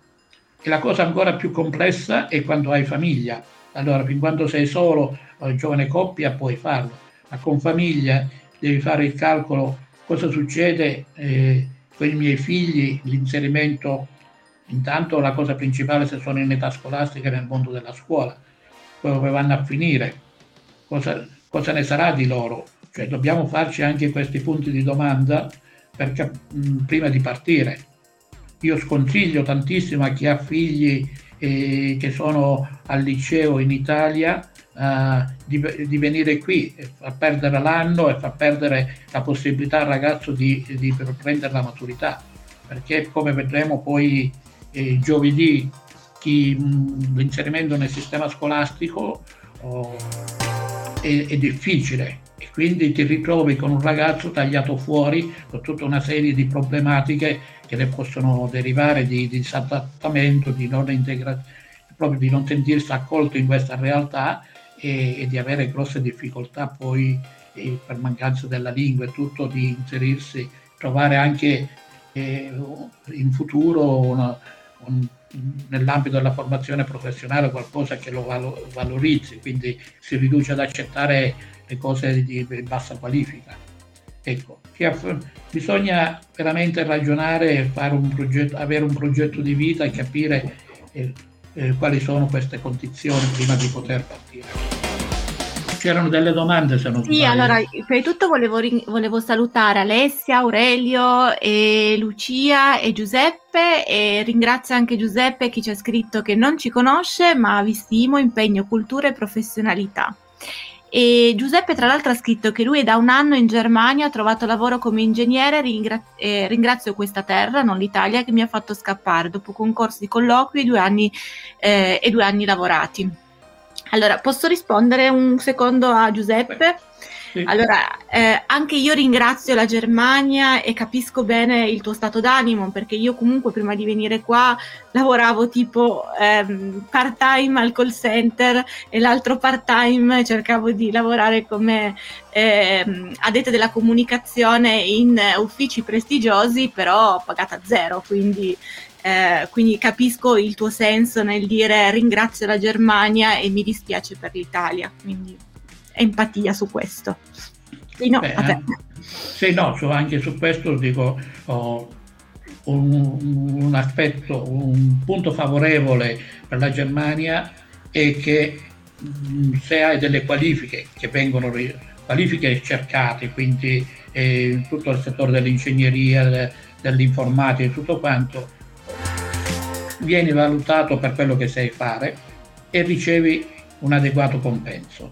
E la cosa ancora più complessa è quando hai famiglia. Allora, fin quando sei solo, eh, giovane coppia, puoi farlo, ma con famiglia devi fare il calcolo cosa succede eh, con i miei figli l'inserimento, intanto la cosa principale se sono in età scolastica nel mondo della scuola, dove vanno a finire, cosa, cosa ne sarà di loro. Cioè, dobbiamo farci anche questi punti di domanda per, prima di partire. Io sconsiglio tantissimo a chi ha figli eh, che sono al liceo in Italia eh, di, di, venire qui far perdere l'anno e far perdere la possibilità al ragazzo di, di prendere la maturità, perché come vedremo poi eh, giovedì chi, mh, l'inserimento nel sistema scolastico oh, è, è difficile e quindi ti ritrovi con un ragazzo tagliato fuori con tutta una serie di problematiche che ne possono derivare di, di disadattamento, di non integrazione, proprio di non sentirsi accolto in questa realtà e, e di avere grosse difficoltà poi eh, per mancanza della lingua e tutto di inserirsi, trovare anche eh, in futuro una, un, nell'ambito della formazione professionale qualcosa che lo valo, valorizzi, quindi si riduce ad accettare le cose di, bassa qualifica. Ecco, bisogna veramente ragionare, un progetto, avere un progetto di vita e capire eh, eh, quali sono queste condizioni prima di poter partire. C'erano delle domande se non Sì, sbaglio. allora, prima di tutto volevo, volevo, salutare Alessia, Aurelio, e Lucia e Giuseppe e ringrazio anche Giuseppe che ci ha scritto che non ci conosce ma vi stimo, impegno, cultura e professionalità. E Giuseppe, tra l'altro, ha scritto che lui è da un anno in Germania, ha trovato lavoro come ingegnere. Ringra- eh, ringrazio questa terra, non l'Italia, che mi ha fatto scappare dopo concorsi, colloqui e due anni, eh, e due anni lavorati. Allora, posso rispondere un secondo a Giuseppe? Allora, eh, anche io ringrazio la Germania e capisco bene il tuo stato d'animo perché io comunque prima di venire qua lavoravo tipo ehm, part time al call center e l'altro part time cercavo di lavorare come ehm, addetta della comunicazione in uffici prestigiosi però pagata zero, quindi eh, quindi capisco il tuo senso nel dire ringrazio la Germania e mi dispiace per l'Italia. Quindi empatia su questo. Sì, no, Beh, eh, sì, no su, anche su questo dico oh, un, un, aspetto, un punto favorevole per la Germania è che mh, se hai delle qualifiche che vengono qualifiche cercate, quindi eh, tutto il settore dell'ingegneria, dell'informatica e tutto quanto, vieni valutato per quello che sai fare e ricevi un adeguato compenso.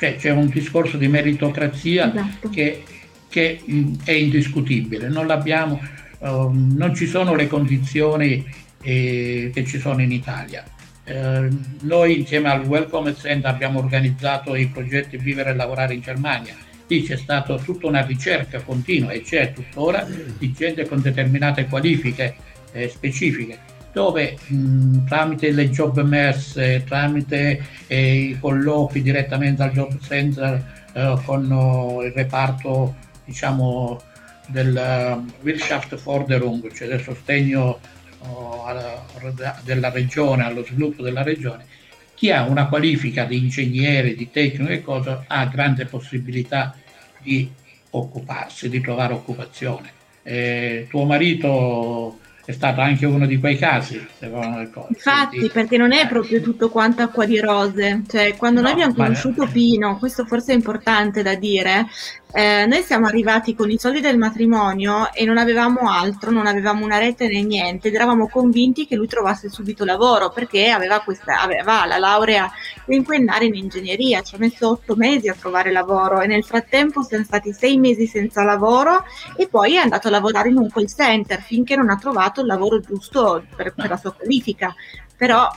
Cioè, c'è un discorso di meritocrazia esatto. che, che mh, è indiscutibile. Non, uh, non, ci sono le condizioni eh, che ci sono in Italia. Eh, noi insieme al Welcome Center abbiamo organizzato i progetti Vivere e Lavorare in Germania. Lì c'è stata tutta una ricerca continua e c'è tuttora di gente con determinate qualifiche eh, specifiche dove mh, tramite le job messe, tramite eh, i colloqui direttamente al job center eh, con oh, il reparto diciamo del uh, Wirtschaftsförderung, cioè del sostegno oh, alla, della regione, allo sviluppo della regione, chi ha una qualifica di ingegnere, di tecnico e cosa ha grande possibilità di occuparsi, di trovare occupazione. Eh, tuo marito è stato anche uno di quei casi. Infatti, perché non è proprio tutto quanto acqua di rose. Cioè, quando no, noi abbiamo conosciuto Pino, questo forse è importante da dire, eh, noi siamo arrivati con i soldi del matrimonio e non avevamo altro, non avevamo una rete né niente ed eravamo convinti che lui trovasse subito lavoro perché aveva, questa, aveva la laurea quinquennale in ingegneria, ci ha messo otto mesi a trovare lavoro e nel frattempo siamo stati sei mesi senza lavoro e poi è andato a lavorare in un call center finché non ha trovato il lavoro giusto per, per la sua qualifica. Però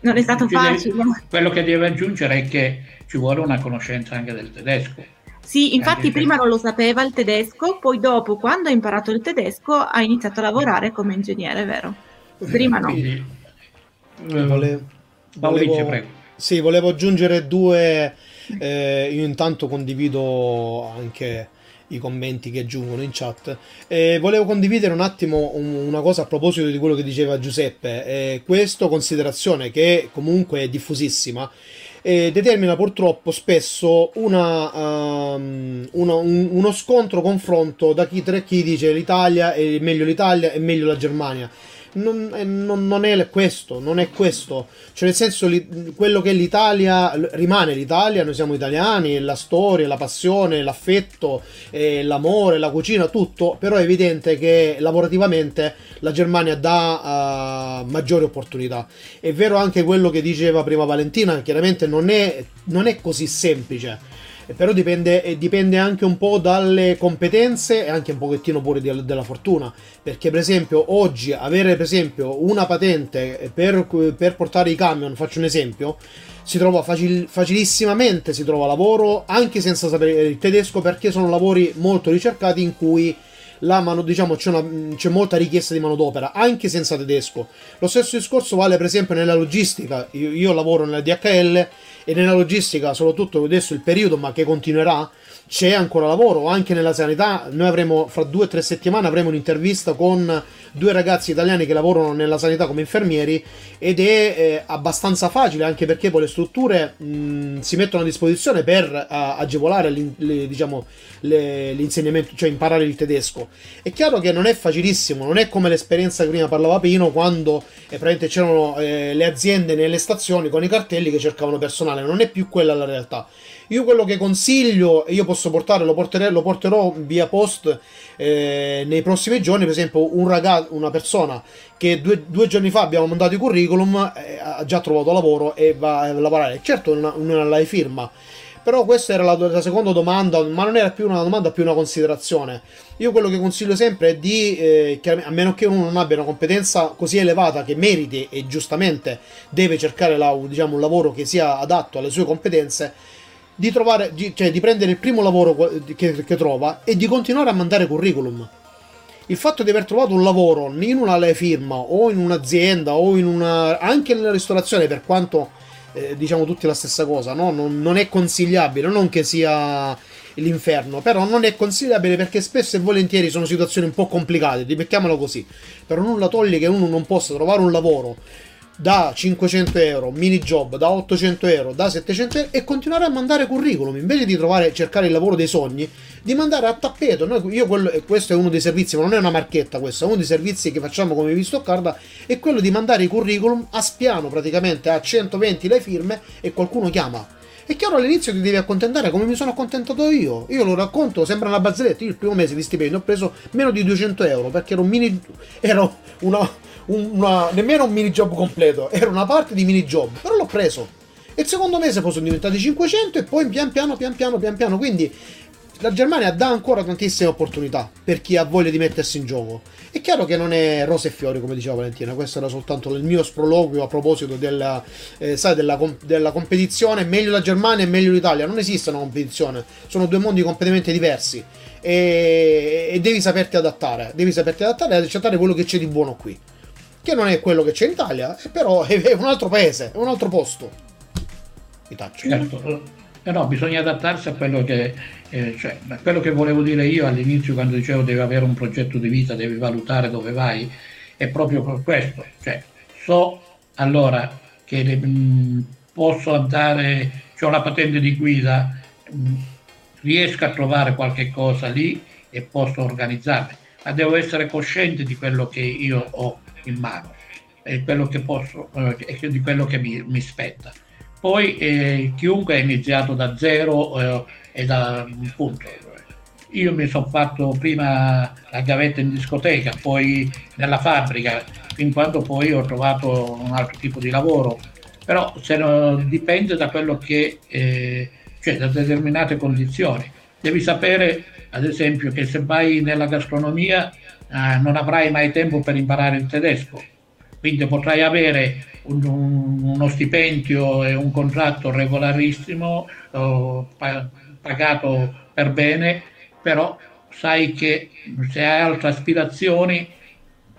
non è stato facile. quello che deve aggiungere è che ci vuole una conoscenza anche del tedesco sì, infatti prima non lo sapeva il tedesco, poi dopo, quando ha imparato il tedesco, ha iniziato a lavorare come ingegnere, vero? Prima no. Quindi, eh, volevo, Maurizio, prego. Sì, volevo aggiungere due, eh, io intanto condivido anche i commenti che giungono in chat. Eh, volevo condividere un attimo una cosa a proposito di quello che diceva Giuseppe. Eh, questo, considerazione che comunque è diffusissima, eh, determina purtroppo spesso una, um, uno, un, uno, scontro confronto da chi, tra chi dice l'Italia è meglio l'Italia e meglio la Germania non, eh, non, non, è questo, non è questo. Cioè, nel senso, li, quello che l'Italia rimane l'Italia, noi siamo italiani, la storia, la passione, l'affetto, eh, l'amore, la cucina, tutto. Però è evidente che lavorativamente la Germania dà uh, maggiori opportunità. È vero anche quello che diceva prima Valentina, chiaramente non è, non è così semplice però dipende, dipende, anche un po' dalle competenze e anche un pochettino pure di, della fortuna. Perché per esempio oggi avere per esempio una patente per, per portare i camion faccio un esempio si trova facil, facilissimamente si trova lavoro anche senza sapere il tedesco perché sono lavori molto ricercati in cui la mano, diciamo, c'è, una, c'è, molta richiesta di manodopera, anche senza tedesco. Lo stesso discorso vale per esempio nella logistica. Io, io lavoro nella DHL e nella logistica, soprattutto adesso il periodo, ma che continuerà, c'è ancora lavoro. Anche nella sanità, noi avremo fra due o tre settimane avremo un'intervista con due ragazzi italiani che lavorano nella sanità come infermieri ed è eh, abbastanza facile anche perché poi le strutture mh, si mettono a disposizione per uh, agevolare le, diciamo, le, l'insegnamento, cioè imparare il tedesco. È chiaro che non è facilissimo, non è come l'esperienza che prima parlava Pino quando eh, c'erano eh, le aziende nelle stazioni con i cartelli che cercavano personale, non è più quella la realtà. Io quello che consiglio, e io posso portare, lo, porterò, lo porterò via post eh, nei prossimi giorni, per esempio un ragazzo, una persona che due, due, giorni fa abbiamo mandato i curriculum, eh, ha già trovato lavoro e va a lavorare. Certo non, non la firma, però questa era la, la, seconda domanda, ma non era più una domanda, più una considerazione. Io quello che consiglio sempre è di, eh, a meno che uno non abbia una competenza così elevata che meriti e giustamente deve cercare la, diciamo, un lavoro che sia adatto alle sue competenze, di, trovare, cioè di prendere il primo lavoro che, che, trova e di continuare a mandare curriculum. Il fatto di aver trovato un lavoro in una firma o in un'azienda o in una, anche nella ristorazione, per quanto eh, diciamo tutti la stessa cosa, no? non, non è consigliabile, non che sia l'inferno, però non è consigliabile perché spesso e volentieri sono situazioni un po' complicate, mettiamolo così. Però nulla toglie che uno non possa trovare un lavoro da 500 euro, mini job da 800 euro, da 700 euro e continuare a mandare curriculum invece di trovare, cercare il lavoro dei sogni, di mandare a tappeto. Noi, io quello, questo è uno dei servizi, ma non è una marchetta, questo è uno dei servizi che facciamo come visto Stoccarda, è quello di mandare i curriculum a spiano praticamente a 120 le firme e qualcuno chiama. È chiaro all'inizio ti devi accontentare come mi sono accontentato io. Io lo racconto, sembra una barzelletta. Io il primo mese di stipendio ho preso meno di 200 euro perché ero un mini. ero una, una, nemmeno un mini job completo, era una parte di mini job, però l'ho preso. E il secondo mese poi sono diventati 500 e poi pian piano, pian piano, pian piano. Quindi la Germania dà ancora tantissime opportunità per chi ha voglia di mettersi in gioco. È chiaro che non è rose e fiori, come diceva Valentina, questo era soltanto il mio sproloquio a proposito della, eh, sai, della, della, competizione. Meglio la Germania e meglio l'Italia. Non esiste una competizione, sono due mondi completamente diversi. E, e devi saperti adattare, devi saperti adattare e accettare quello che c'è di buono qui che non è quello che c'è in Italia, però è un altro paese, è un altro posto. Mi taccio. Certo. Eh no, bisogna adattarsi a quello che, eh, cioè, quello che volevo dire io all'inizio quando dicevo devi avere un progetto di vita, devi valutare dove vai, è proprio questo. Cioè, so allora che mh, mm, posso andare, ho la patente di guida, mh, mm, riesco a trovare qualche cosa lì e posso organizzarmi, ma devo essere cosciente di quello che io ho in mano, è quello che posso, eh, di quello che mi, mi spetta. Poi eh, chiunque ha iniziato da zero eh, e da un punto. Io mi sono fatto prima la gavetta in discoteca, poi nella fabbrica, fin quando poi ho trovato un altro tipo di lavoro. Però se no, dipende da quello che, eh, cioè da determinate condizioni. Devi sapere, ad esempio, che se vai nella gastronomia eh, non avrai mai tempo per imparare il tedesco, quindi potrai avere un, un, uno stipendio e un contratto regolarissimo, eh, pagato per bene, però sai che se hai altre aspirazioni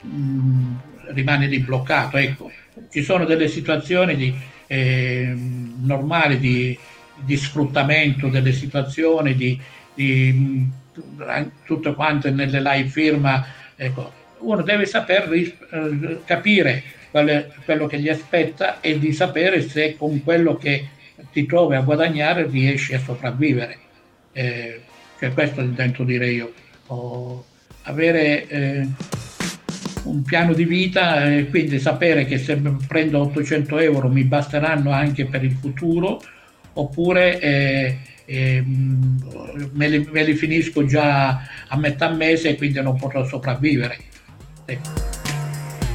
mm, rimani lì bloccato. Ecco, ci sono delle situazioni di, eh, normali di, di, sfruttamento delle situazioni, di, di tutto quanto nelle live firma Ecco, uno deve saper eh, capire quale, quello che gli aspetta e di sapere se con quello che ti trovi a guadagnare riesci a sopravvivere. Eh, cioè questo intento dire io. O avere... Eh, un piano di vita e quindi sapere che se prendo 800 euro mi basteranno anche per il futuro oppure eh, eh, me, li, me, li, finisco già a metà mese e quindi non potrò sopravvivere. Ecco.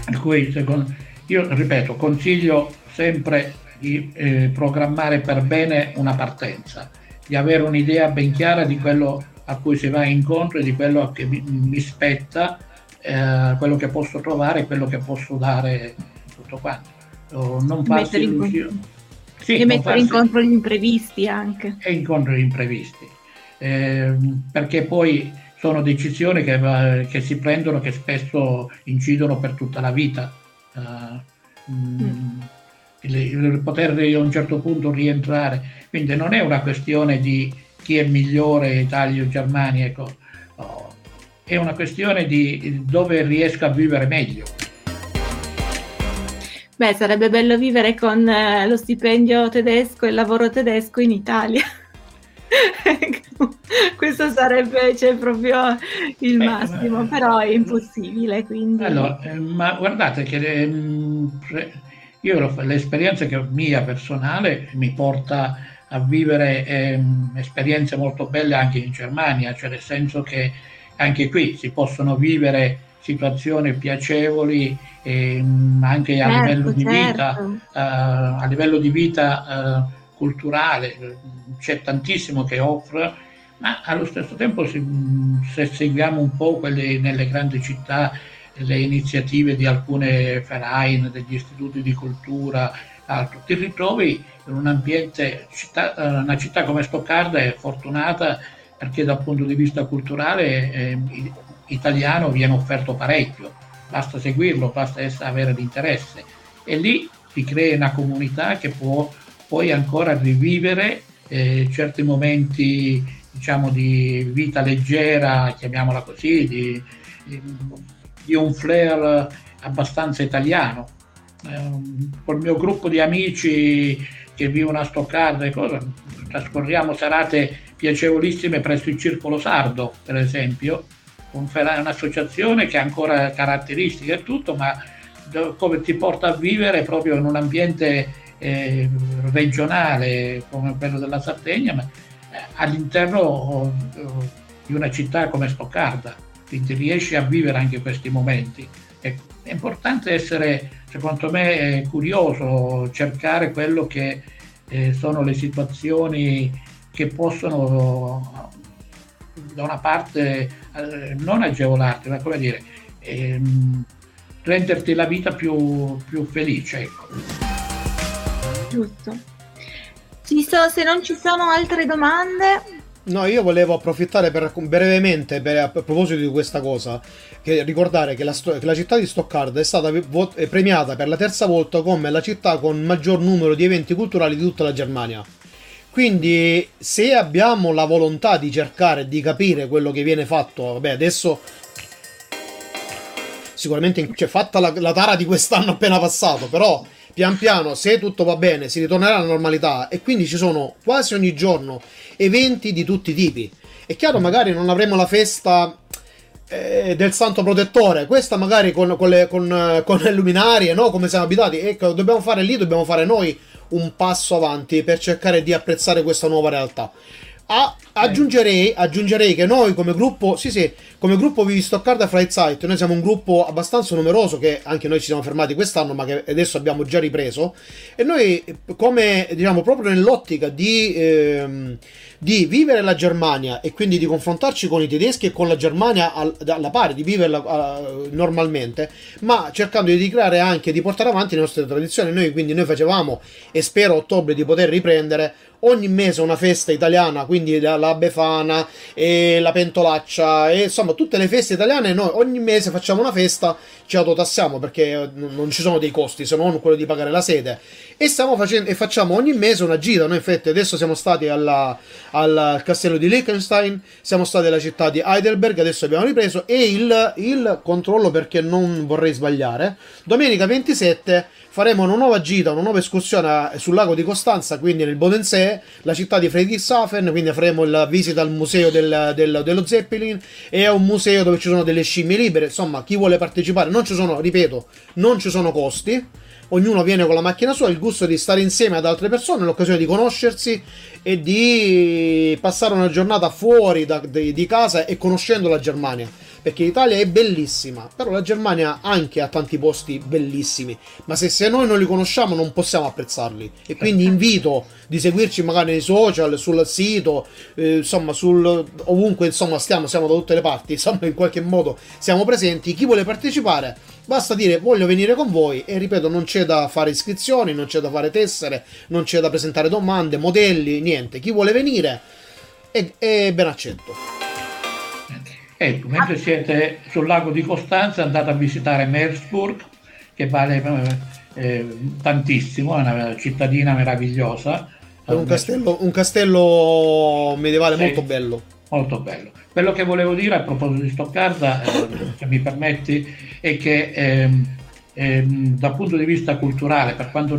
Per cui secondo, io ripeto, consiglio sempre di eh, programmare per bene una partenza, di avere un'idea ben chiara di quello a cui si va incontro e di quello che mi, mi spetta, eh, quello che posso trovare e quello che posso dare tutto quanto. Non farsi illusioni. Sì, e mettere farsi... incontro gli imprevisti anche. E incontro gli imprevisti. Eh, perché poi sono decisioni che, che, si prendono che spesso incidono per tutta la vita. Uh, mm. il, il poter a un certo punto rientrare. Quindi non è una questione di chi è migliore Italia o Germania, ecco. no. è una questione di dove riesco a vivere meglio. Beh, sarebbe bello vivere con eh, lo stipendio tedesco e il lavoro tedesco in Italia. Questo sarebbe cioè, proprio il Beh, massimo, ma... però è impossibile. Quindi... Allora, eh, ma guardate che eh, io l'esperienza che mia personale mi porta a vivere eh, esperienze molto belle anche in Germania, cioè nel senso che anche qui si possono vivere situazioni piacevoli eh, anche certo, a livello di vita, certo. uh, a livello di vita uh, culturale, c'è tantissimo che offre, ma allo stesso tempo se, se seguiamo un po' quelle nelle grandi città, le iniziative di alcune Verein, degli istituti di cultura, altro, ti ritrovi in un ambiente, città, uh, una città come Stoccarda è fortunata perché dal punto di vista culturale eh, italiano viene offerto parecchio, basta seguirlo, basta avere l'interesse. E lì si crea una comunità che può poi ancora rivivere eh, certi momenti diciamo di vita leggera, chiamiamola così, di, di un flair abbastanza italiano. Eh, col mio gruppo di amici che vivono a Stoccarda e cosa, trascorriamo serate piacevolissime presso il Circolo Sardo, per esempio, un'associazione che ha ancora caratteristiche e tutto, ma come ti porta a vivere proprio in un ambiente eh, regionale come quello della Sardegna, ma eh, all'interno oh, di una città come Stoccarda, quindi riesci a vivere anche questi momenti. È, importante essere, secondo me, curioso, cercare quello che eh, sono le situazioni che possono da una parte eh, non agevolarti, ma come dire, ehm, renderti la vita più, più felice. Ecco. Giusto. So, se non ci sono altre domande, No, io volevo approfittare per, brevemente per, a proposito di questa cosa, che ricordare che la, che la città di Stoccarda è stata premiata per la terza volta come la città con maggior numero di eventi culturali di tutta la Germania. Quindi se abbiamo la volontà di cercare di capire quello che viene fatto, vabbè adesso sicuramente c'è fatta la, la tara di quest'anno appena passato, però pian piano se tutto va bene si ritornerà alla normalità e quindi ci sono quasi ogni giorno eventi di tutti i tipi. È chiaro magari non avremo la festa eh, del santo protettore, questa magari con, con, le, con, con luminarie, no? come siamo abituati, ecco, dobbiamo fare lì, dobbiamo fare noi un passo avanti per cercare di apprezzare questa nuova realtà. Ah, aggiungerei, aggiungerei, che noi come gruppo, sì sì, come gruppo Vivi Stoccarda Flight Site, noi siamo un gruppo abbastanza numeroso che anche noi ci siamo fermati quest'anno ma che adesso abbiamo già ripreso e noi come diciamo proprio nell'ottica di... Ehm, di vivere la Germania e quindi di confrontarci con i tedeschi e con la Germania al, alla pari, di viverla uh, normalmente, ma cercando di creare anche, di portare avanti le nostre tradizioni. Noi quindi noi facevamo, e spero a ottobre di poter riprendere, ogni mese una festa italiana, quindi la, la Befana e la Pentolaccia e insomma tutte le feste italiane, noi ogni mese facciamo una festa, ci autotassiamo perché non ci sono dei costi se non quello di pagare la sede e, stiamo facendo, e facciamo ogni mese una gira, noi infatti adesso siamo stati alla al castello di Liechtenstein, siamo stati alla città di Heidelberg, adesso abbiamo ripreso, e il, il controllo perché non vorrei sbagliare, domenica 27 faremo una nuova gita, una nuova escursione sul lago di Costanza, quindi nel Bodensee, la città di Friedrichshafen, quindi faremo la visita al museo del, del, dello Zeppelin e a un museo dove ci sono delle scimmie libere, insomma chi vuole partecipare, non ci sono, ripeto, non ci sono costi, ognuno viene con la macchina sua, il gusto di stare insieme ad altre persone, l'occasione di conoscersi e di passare una giornata fuori da, di, di casa e conoscendo la Germania perché l'Italia è bellissima, però la Germania anche ha tanti posti bellissimi, ma se, se noi non li conosciamo non possiamo apprezzarli. E quindi invito di seguirci magari nei social, sul sito, eh, insomma, sul, ovunque insomma stiamo, siamo da tutte le parti, insomma in qualche modo siamo presenti, chi vuole partecipare basta dire voglio venire con voi. E ripeto non c'è da fare iscrizioni, non c'è da fare tessere, non c'è da presentare domande, modelli, niente, chi vuole venire è, è ben accetto. Ecco, mentre siete sul lago di Costanza andate a visitare Mersburg, che vale eh, tantissimo, è una cittadina meravigliosa. È un castello, un castello medievale sì, molto bello. Molto bello. Quello che volevo dire a proposito di Stoccarda, eh, se mi permetti, è che ehm, ehm, dal punto di vista culturale, per quanto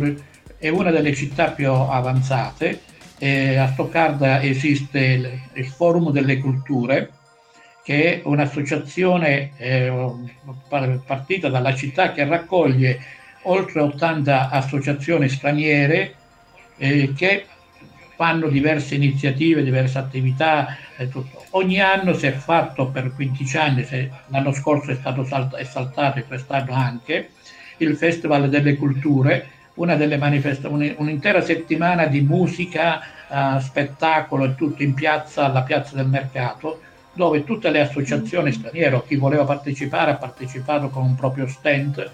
è una delle città più avanzate, eh, a Stoccarda esiste il, il Forum delle Culture, che è un'associazione eh, partita dalla città che raccoglie oltre 80 associazioni straniere eh, che fanno diverse iniziative, diverse attività. Eh, Ogni anno si è fatto per 15 anni, se, l'anno scorso è stato salt- è saltato e quest'anno anche, il Festival delle Culture, una delle manifestazioni, un'intera settimana di musica, eh, spettacolo e tutto in piazza, alla piazza del mercato, dove tutte le associazioni mm. straniere, chi voleva partecipare ha partecipato con un proprio stand.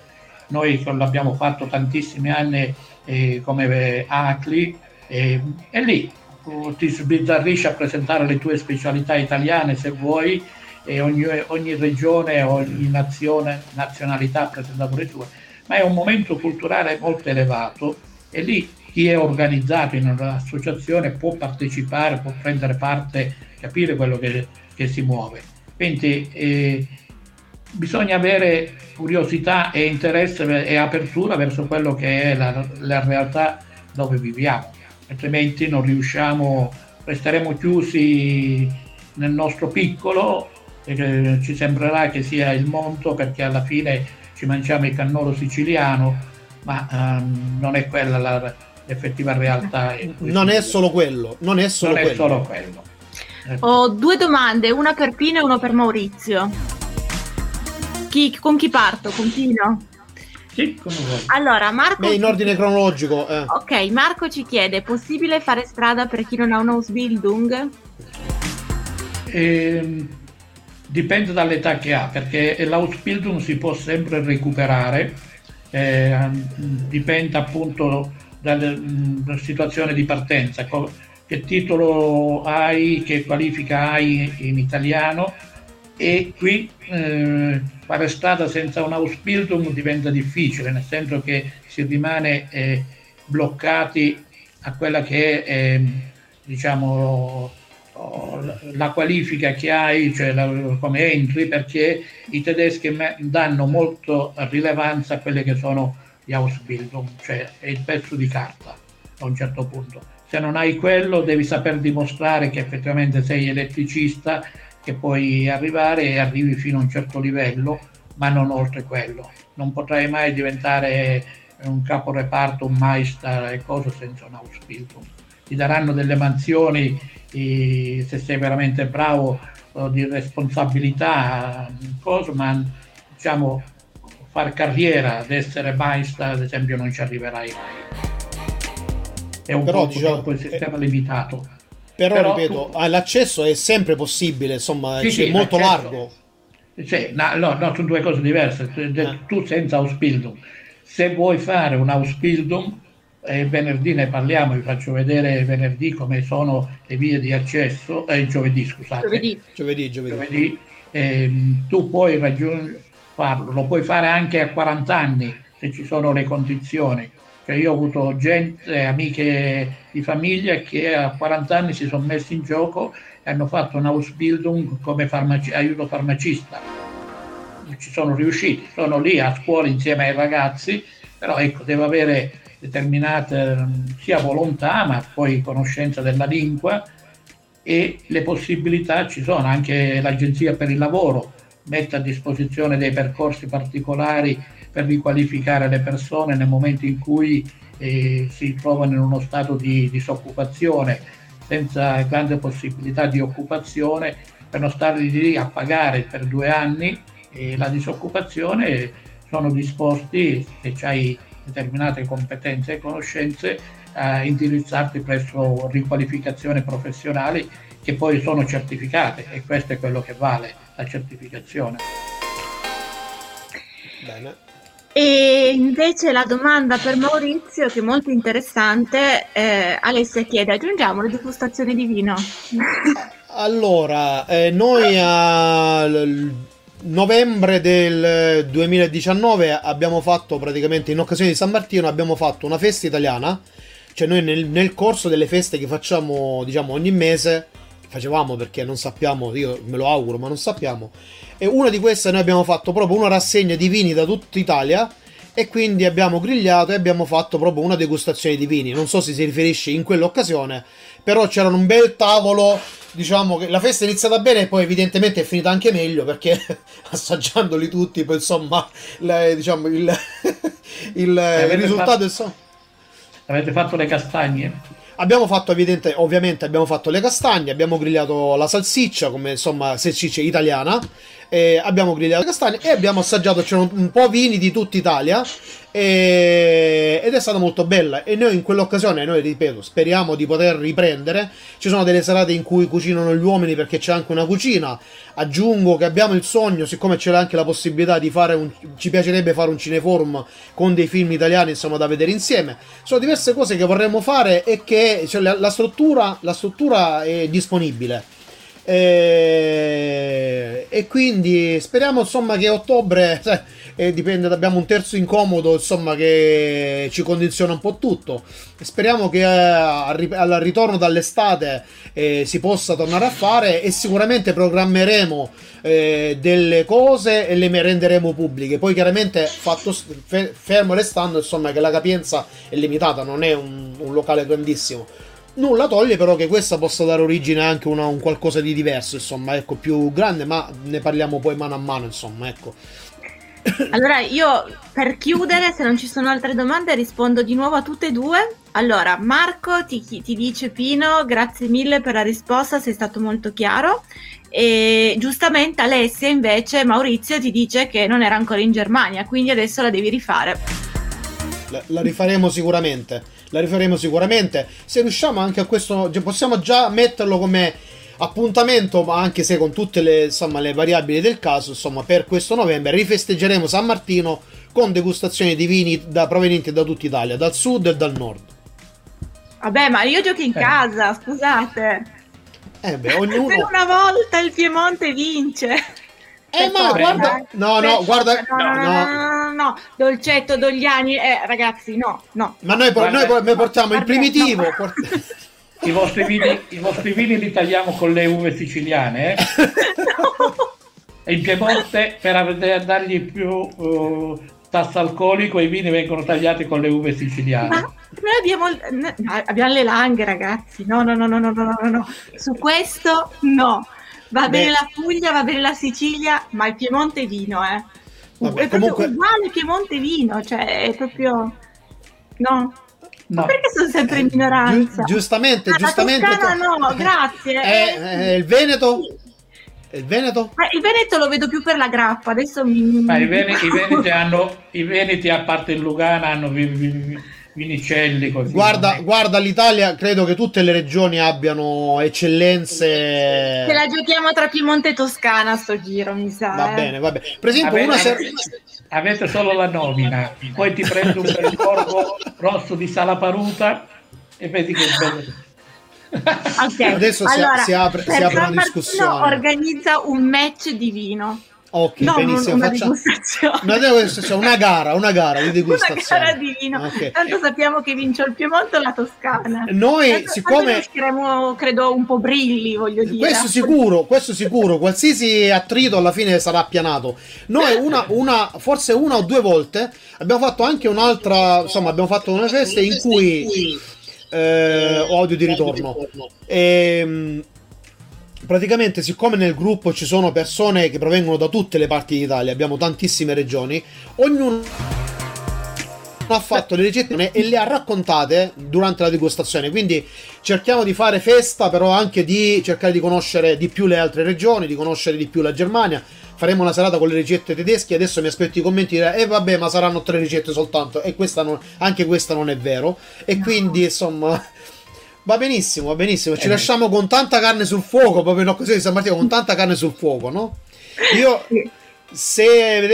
Noi l'abbiamo fatto tantissimi anni eh, come eh, ACLI eh, e lì ti sbizzarrisci a presentare le tue specialità italiane se vuoi e ogni, ogni regione, ogni nazione, nazionalità ha presentato le sue, ma è un momento culturale molto elevato e lì chi è organizzato in un'associazione può partecipare, può prendere parte, capire quello che che si muove. Quindi eh, bisogna avere curiosità e interesse e apertura verso quello che è la, la realtà dove viviamo, altrimenti non riusciamo, resteremo chiusi nel nostro piccolo, e ci sembrerà che sia il mondo perché alla fine ci mangiamo il cannolo siciliano, ma um, non è quella la, l'effettiva realtà. Non è solo quello, non è solo non quello. È solo quello. Ho due domande, una per Pino e una per Maurizio. Chi, con chi parto? Con Pino? Sì, come vuoi. Allora, Marco... Beh, in ordine cronologico. Eh. Ok, Marco ci chiede, è possibile fare strada per chi non ha un Ausbildung? Eh, dipende dall'età che ha, perché l'Ausbildung si può sempre recuperare, eh, dipende appunto dalla, dalla situazione di partenza che titolo hai, che qualifica hai in italiano e qui eh, fare strada senza un Ausbildung diventa difficile, nel senso che si rimane eh, bloccati a quella che è eh, diciamo, la qualifica che hai, cioè la, come entri, perché i tedeschi danno molto rilevanza a quelle che sono gli Ausbildung, cioè il pezzo di carta a un certo punto se non hai quello devi saper dimostrare che effettivamente sei elettricista, che puoi arrivare e arrivi fino a un certo livello, ma non oltre quello. Non potrai mai diventare un caporeparto, un maestra e cose senza un Ausbildung. Ti daranno delle mansioni se sei veramente bravo di responsabilità, cose, ma diciamo far carriera ad essere maestra, ad esempio, non ci arriverai mai è un però, po' diciamo, il sistema eh, limitato. Però, però ripeto, tu... l'accesso è sempre possibile, insomma, sì, sì, molto largo. Sì, no, no, no, sono due cose diverse. Eh. Tu senza Ausbildung, se vuoi fare un Ausbildung, eh, venerdì ne parliamo, vi faccio vedere venerdì come sono le vie di accesso, eh, giovedì scusate. Giovedì, giovedì. giovedì. giovedì eh, tu puoi raggiungere, farlo, lo puoi fare anche a 40 anni se ci sono le condizioni Cioè io ho avuto gente, amiche di famiglia che a 40 anni si sono messi in gioco e hanno fatto un Ausbildung come farmaci- aiuto farmacista. Ci sono riusciti, sono lì a scuola insieme ai ragazzi, però ecco, deve avere determinate sia volontà ma poi conoscenza della lingua e le possibilità ci sono, anche l'Agenzia per il Lavoro mette a disposizione dei percorsi particolari per riqualificare le persone nel momento in cui eh, si trovano in uno stato di disoccupazione senza grande possibilità di occupazione per non stare lì a pagare per due anni eh, la disoccupazione sono disposti se hai determinate competenze e conoscenze a indirizzarti presso riqualificazioni professionali che poi sono certificate e questo è quello che vale, la certificazione. Bene. E invece la domanda per Maurizio, che è molto interessante, eh, Alessia chiede, aggiungiamo le degustazioni di vino? Allora, eh, noi a novembre del 2019 abbiamo fatto praticamente in occasione di San Martino abbiamo fatto una festa italiana cioè noi nel, nel, corso delle feste che facciamo diciamo ogni mese facevamo perché non sappiamo io me lo auguro ma non sappiamo e una di queste noi abbiamo fatto proprio una rassegna di vini da tutta Italia e quindi abbiamo grigliato e abbiamo fatto proprio una degustazione di vini non so se si riferisce in quell'occasione però c'era un bel tavolo diciamo che la festa è iniziata bene e poi evidentemente è finita anche meglio perché assaggiandoli tutti poi insomma la, diciamo il, il, il risultato fatto, è avete fatto le castagne? Abbiamo fatto evidente, ovviamente abbiamo fatto le castagne, abbiamo grigliato la salsiccia come insomma salsiccia italiana eh, abbiamo grigliato castagne e abbiamo assaggiato, c'erano un po' vini di tutta Italia e, ed è stata molto bella. E noi in quell'occasione, noi ripeto, speriamo di poter riprendere, ci sono delle serate in cui cucinano gli uomini perché c'è anche una cucina, aggiungo che abbiamo il sogno, siccome c'è anche la possibilità di fare un, ci piacerebbe fare un cineforum con dei film italiani insomma da vedere insieme, sono diverse cose che vorremmo fare e che cioè, la, la, struttura, la struttura è disponibile e, e quindi speriamo insomma che ottobre eh, dipende, abbiamo un terzo incomodo insomma che ci condiziona un po' tutto. Speriamo che eh, al ritorno dall'estate eh, si possa tornare a fare e sicuramente programmeremo eh, delle cose e le renderemo pubbliche. Poi chiaramente fatto fermo restando insomma che la capienza è limitata, non è un, un locale grandissimo Nulla toglie però che questa possa dare origine anche a un qualcosa di diverso, insomma, ecco, più grande, ma ne parliamo poi mano a mano, insomma, ecco. Allora, io per chiudere, se non ci sono altre domande, rispondo di nuovo a tutte e due. Allora, Marco ti, ti dice Pino, grazie mille per la risposta, sei stato molto chiaro. E giustamente Alessia invece, Maurizio ti dice che non era ancora in Germania, quindi adesso la devi rifare. La, la rifaremo sicuramente la rifaremo sicuramente. Se riusciamo anche a questo, possiamo già metterlo come appuntamento, ma anche se con tutte le, insomma, le variabili del caso, insomma, per questo novembre rifesteggeremo San Martino con degustazioni di vini da, provenienti da tutta Italia, dal sud e dal nord. Vabbè, ma io gioco in eh. casa, scusate. Eh beh, ognuno... per una volta il Piemonte vince. Eh, ma guarda, no, no, guarda, no, no, no, no, dolcetto, Dogliani, eh, ragazzi, no, no. Ma noi, guarda, noi, noi portiamo il primitivo. No. Port... I, vostri vini, I vostri vini li tagliamo con le uve siciliane, eh? no. E in Piemonte, per dargli più uh, tasso alcolico, i vini vengono tagliati con le uve siciliane. Ma noi abbiamo, abbiamo le langhe, ragazzi, no, no, no, no, no, no, no, su questo no. Va bene la Puglia, va bene la Sicilia, ma il Piemonte vino, eh. Vabbè, è comunque... uguale Piemonte vino, cioè è proprio... No. No. Ma perché sono sempre in minoranza? Gi- giustamente, ah, giustamente. Toscana no, grazie. È, è il Veneto? Il Veneto? Ma il Veneto lo vedo più per la grappa, adesso mi... Ma i, Veneti, i Veneti hanno, i Veneti a parte il Lugano hanno Vinicelli così. Guarda, guarda l'Italia, credo che tutte le regioni abbiano eccellenze. Se la giochiamo tra Piemonte e Toscana sto giro, mi sa. Va eh. bene, va bene. Per esempio, avete, una ser- avete solo la nomina, poi ti prendi un bel corpo rosso di Salaparuta e vedi che bello. Okay. Adesso allora, si, apre, si apre una discussione. organizza un match di vino Ok, no, benissimo. Una facciamo... degustazione. Una, degustazione, una gara, una gara di degustazione. Una gara di vino. Okay. Tanto sappiamo che vince il Piemonte o la Toscana. Noi, tanto, siccome... Tanto usciremo, credo, un po' brilli, voglio dire. Questo sicuro, questo sicuro. Qualsiasi attrito alla fine sarà appianato. Noi una, una, forse una o due volte abbiamo fatto anche un'altra, insomma, abbiamo fatto una festa in cui... Eh, audio di ritorno. E, ehm, praticamente siccome nel gruppo ci sono persone che provengono da tutte le parti d'Italia, abbiamo tantissime regioni, ognuno ha fatto le ricette e le ha raccontate durante la degustazione. Quindi cerchiamo di fare festa, però anche di cercare di conoscere di più le altre regioni, di conoscere di più la Germania. Faremo una serata con le ricette tedesche. Adesso mi aspetto i commenti di dire: Eh, vabbè, ma saranno tre ricette soltanto. E questa non, anche questa non è vero. E no. quindi, insomma. Va benissimo, va benissimo. Ci eh. lasciamo con tanta carne sul fuoco, proprio occasione di San Martino, con tanta carne sul fuoco, no? Io, se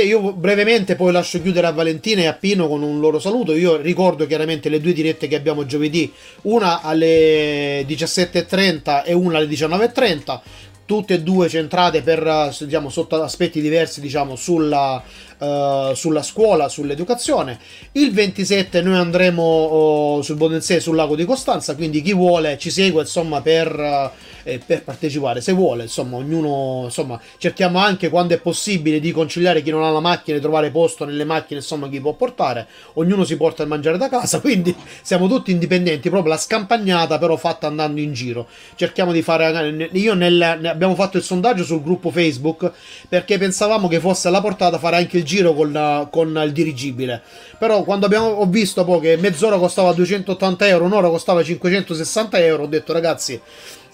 io brevemente poi lascio chiudere a Valentina e a Pino con un loro saluto. Io ricordo chiaramente le due dirette che abbiamo giovedì, una alle 17.30 e una alle 19.30 tutte e due centrate per diciamo, sotto aspetti diversi diciamo, sulla, uh, sulla scuola, sull'educazione. Il 27 noi andremo uh, sul Bodensee, sul lago di Costanza, quindi chi vuole ci segue insomma per... Uh, eh, per partecipare se vuole insomma ognuno insomma cerchiamo anche quando è possibile di conciliare chi non ha la macchina e trovare posto nelle macchine insomma chi può portare. Ognuno si porta il mangiare da casa quindi siamo tutti indipendenti proprio la scampagnata però fatta andando in giro. Cerchiamo di fare io nel, abbiamo fatto il sondaggio sul gruppo Facebook perché pensavamo che fosse alla portata fare anche il giro con, con il dirigibile. Però quando abbiamo, ho visto poi che mezz'ora costava 280 euro un'ora costava 560 euro ho detto ragazzi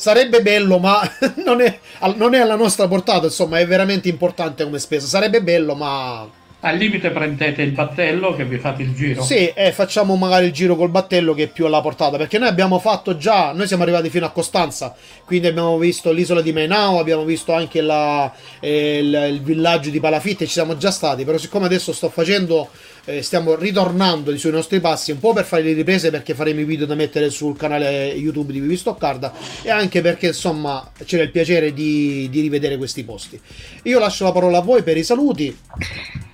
sarebbe bello, ma non è, non è alla nostra portata, insomma, è veramente importante come spesa. Sarebbe bello, ma al limite prendete il battello che vi fate il giro. Sì, eh, facciamo magari il giro col battello che è più alla portata, perché noi abbiamo fatto già, noi siamo arrivati fino a Costanza, quindi abbiamo visto l'isola di Mainao, abbiamo visto anche la, eh, il, il, villaggio di Palafitte, ci siamo già stati, però siccome adesso sto facendo eh, stiamo ritornando sui nostri passi un po' per fare le riprese perché faremo i video da mettere sul canale YouTube di Vivi Stoccarda e anche perché insomma c'era il piacere di, di rivedere questi posti. Io lascio la parola a voi per i saluti.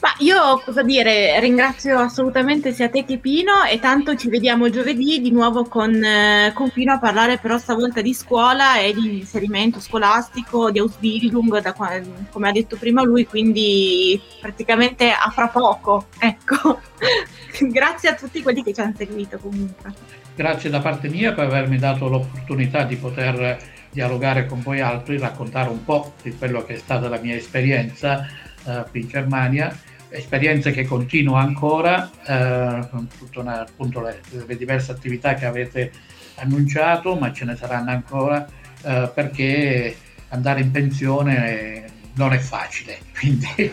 Ma io cosa dire, ringrazio assolutamente sia te che Pino e tanto ci vediamo giovedì di nuovo con, eh, con Pino a parlare però stavolta di scuola e di inserimento scolastico, di Ausbildung, da, come ha detto prima lui, quindi praticamente a fra poco, ecco. Grazie a tutti quelli che ci hanno seguito comunque. Grazie da parte mia per avermi dato l'opportunità di poter dialogare con voi altri, raccontare un po' di quello che è stata la mia esperienza uh, qui in Germania esperienze che continuo ancora, eh, con tutte le, le, diverse attività che avete annunciato, ma ce ne saranno ancora eh, perché andare in pensione non è facile. Quindi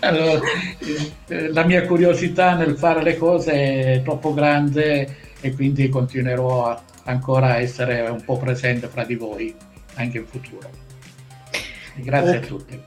allora, eh, la mia curiosità nel fare le cose è troppo grande e quindi continuerò a, ancora a essere un po' presente fra di voi anche in futuro. Grazie okay. a tutti.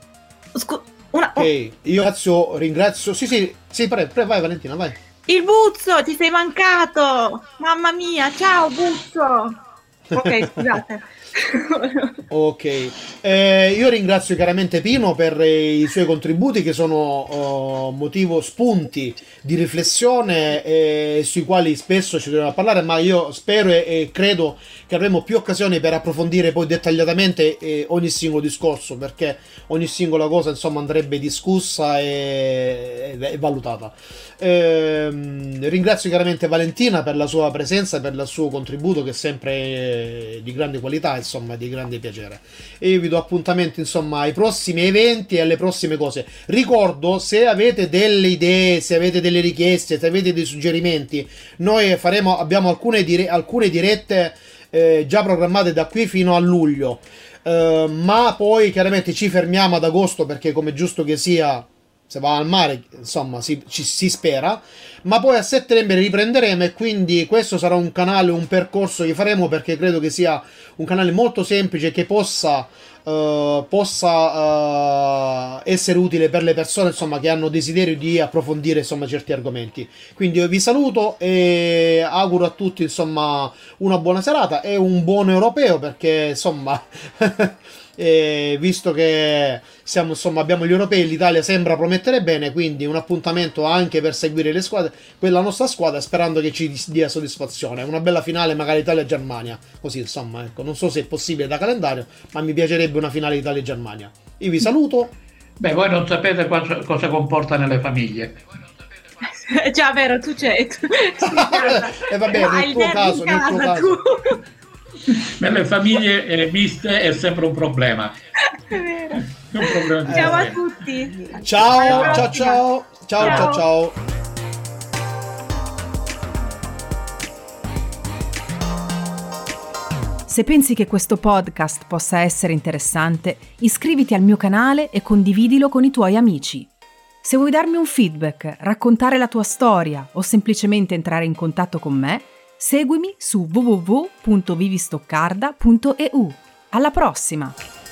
Scu- una, oh. Ok, io ringrazio, ringrazio. Sì, sì, sì, pre, pre, vai Valentina, vai. Il Buzzo, ti sei mancato! Mamma mia, ciao Buzzo! Ok, scusate ok, eh, io ringrazio chiaramente Pino per i suoi contributi che sono uh, motivo spunti di riflessione eh, sui quali spesso ci dobbiamo parlare, ma io spero e, e, credo che avremo più occasioni per approfondire poi dettagliatamente eh, ogni singolo discorso, perché ogni singola cosa insomma andrebbe discussa e, e, e valutata. Ehm, ringrazio chiaramente Valentina per la sua presenza, per il suo contributo che è sempre di grande qualità, insomma, di grande piacere. E io vi do appuntamento, insomma, ai prossimi eventi e alle prossime cose. Ricordo, se avete delle idee, se avete delle richieste, se avete dei suggerimenti, noi faremo, abbiamo alcune, dire, alcune dirette eh, già programmate da qui fino a luglio. Uh, ma poi chiaramente ci fermiamo ad agosto perché come giusto che sia se va al mare, insomma, si, ci, si spera. Ma poi a settembre riprenderemo e quindi questo sarà un canale, un percorso che faremo perché credo che sia un canale molto semplice che possa, uh, possa uh, essere utile per le persone insomma, che hanno desiderio di approfondire insomma, certi argomenti. Quindi io vi saluto e auguro a tutti insomma, una buona serata e un buon europeo perché insomma... E visto che siamo, insomma, abbiamo gli europei, l'Italia sembra promettere bene, quindi un appuntamento anche per seguire le squadre, quella nostra squadra, sperando che ci dia soddisfazione. Una bella finale, magari Italia-Germania. Così, insomma, ecco, non so se è possibile da calendario, ma mi piacerebbe una finale Italia-Germania. Io vi saluto. Beh, voi non sapete cosa, cosa comporta nelle famiglie. Già, vero, tu c'è. Tu... e va bene, nel tuo caso, nel tuo caso. Tu. Nelle famiglie eh, miste è sempre un problema. È vero. Un problema ciao a tutti. Ciao, ciao, ciao, ciao, ciao, ciao, ciao. Se pensi che questo podcast possa essere interessante, iscriviti al mio canale e condividilo con i tuoi amici. Se vuoi darmi un feedback, raccontare la tua storia o semplicemente entrare in contatto con me, seguimi su www.vivistoccarda.eu. Alla prossima!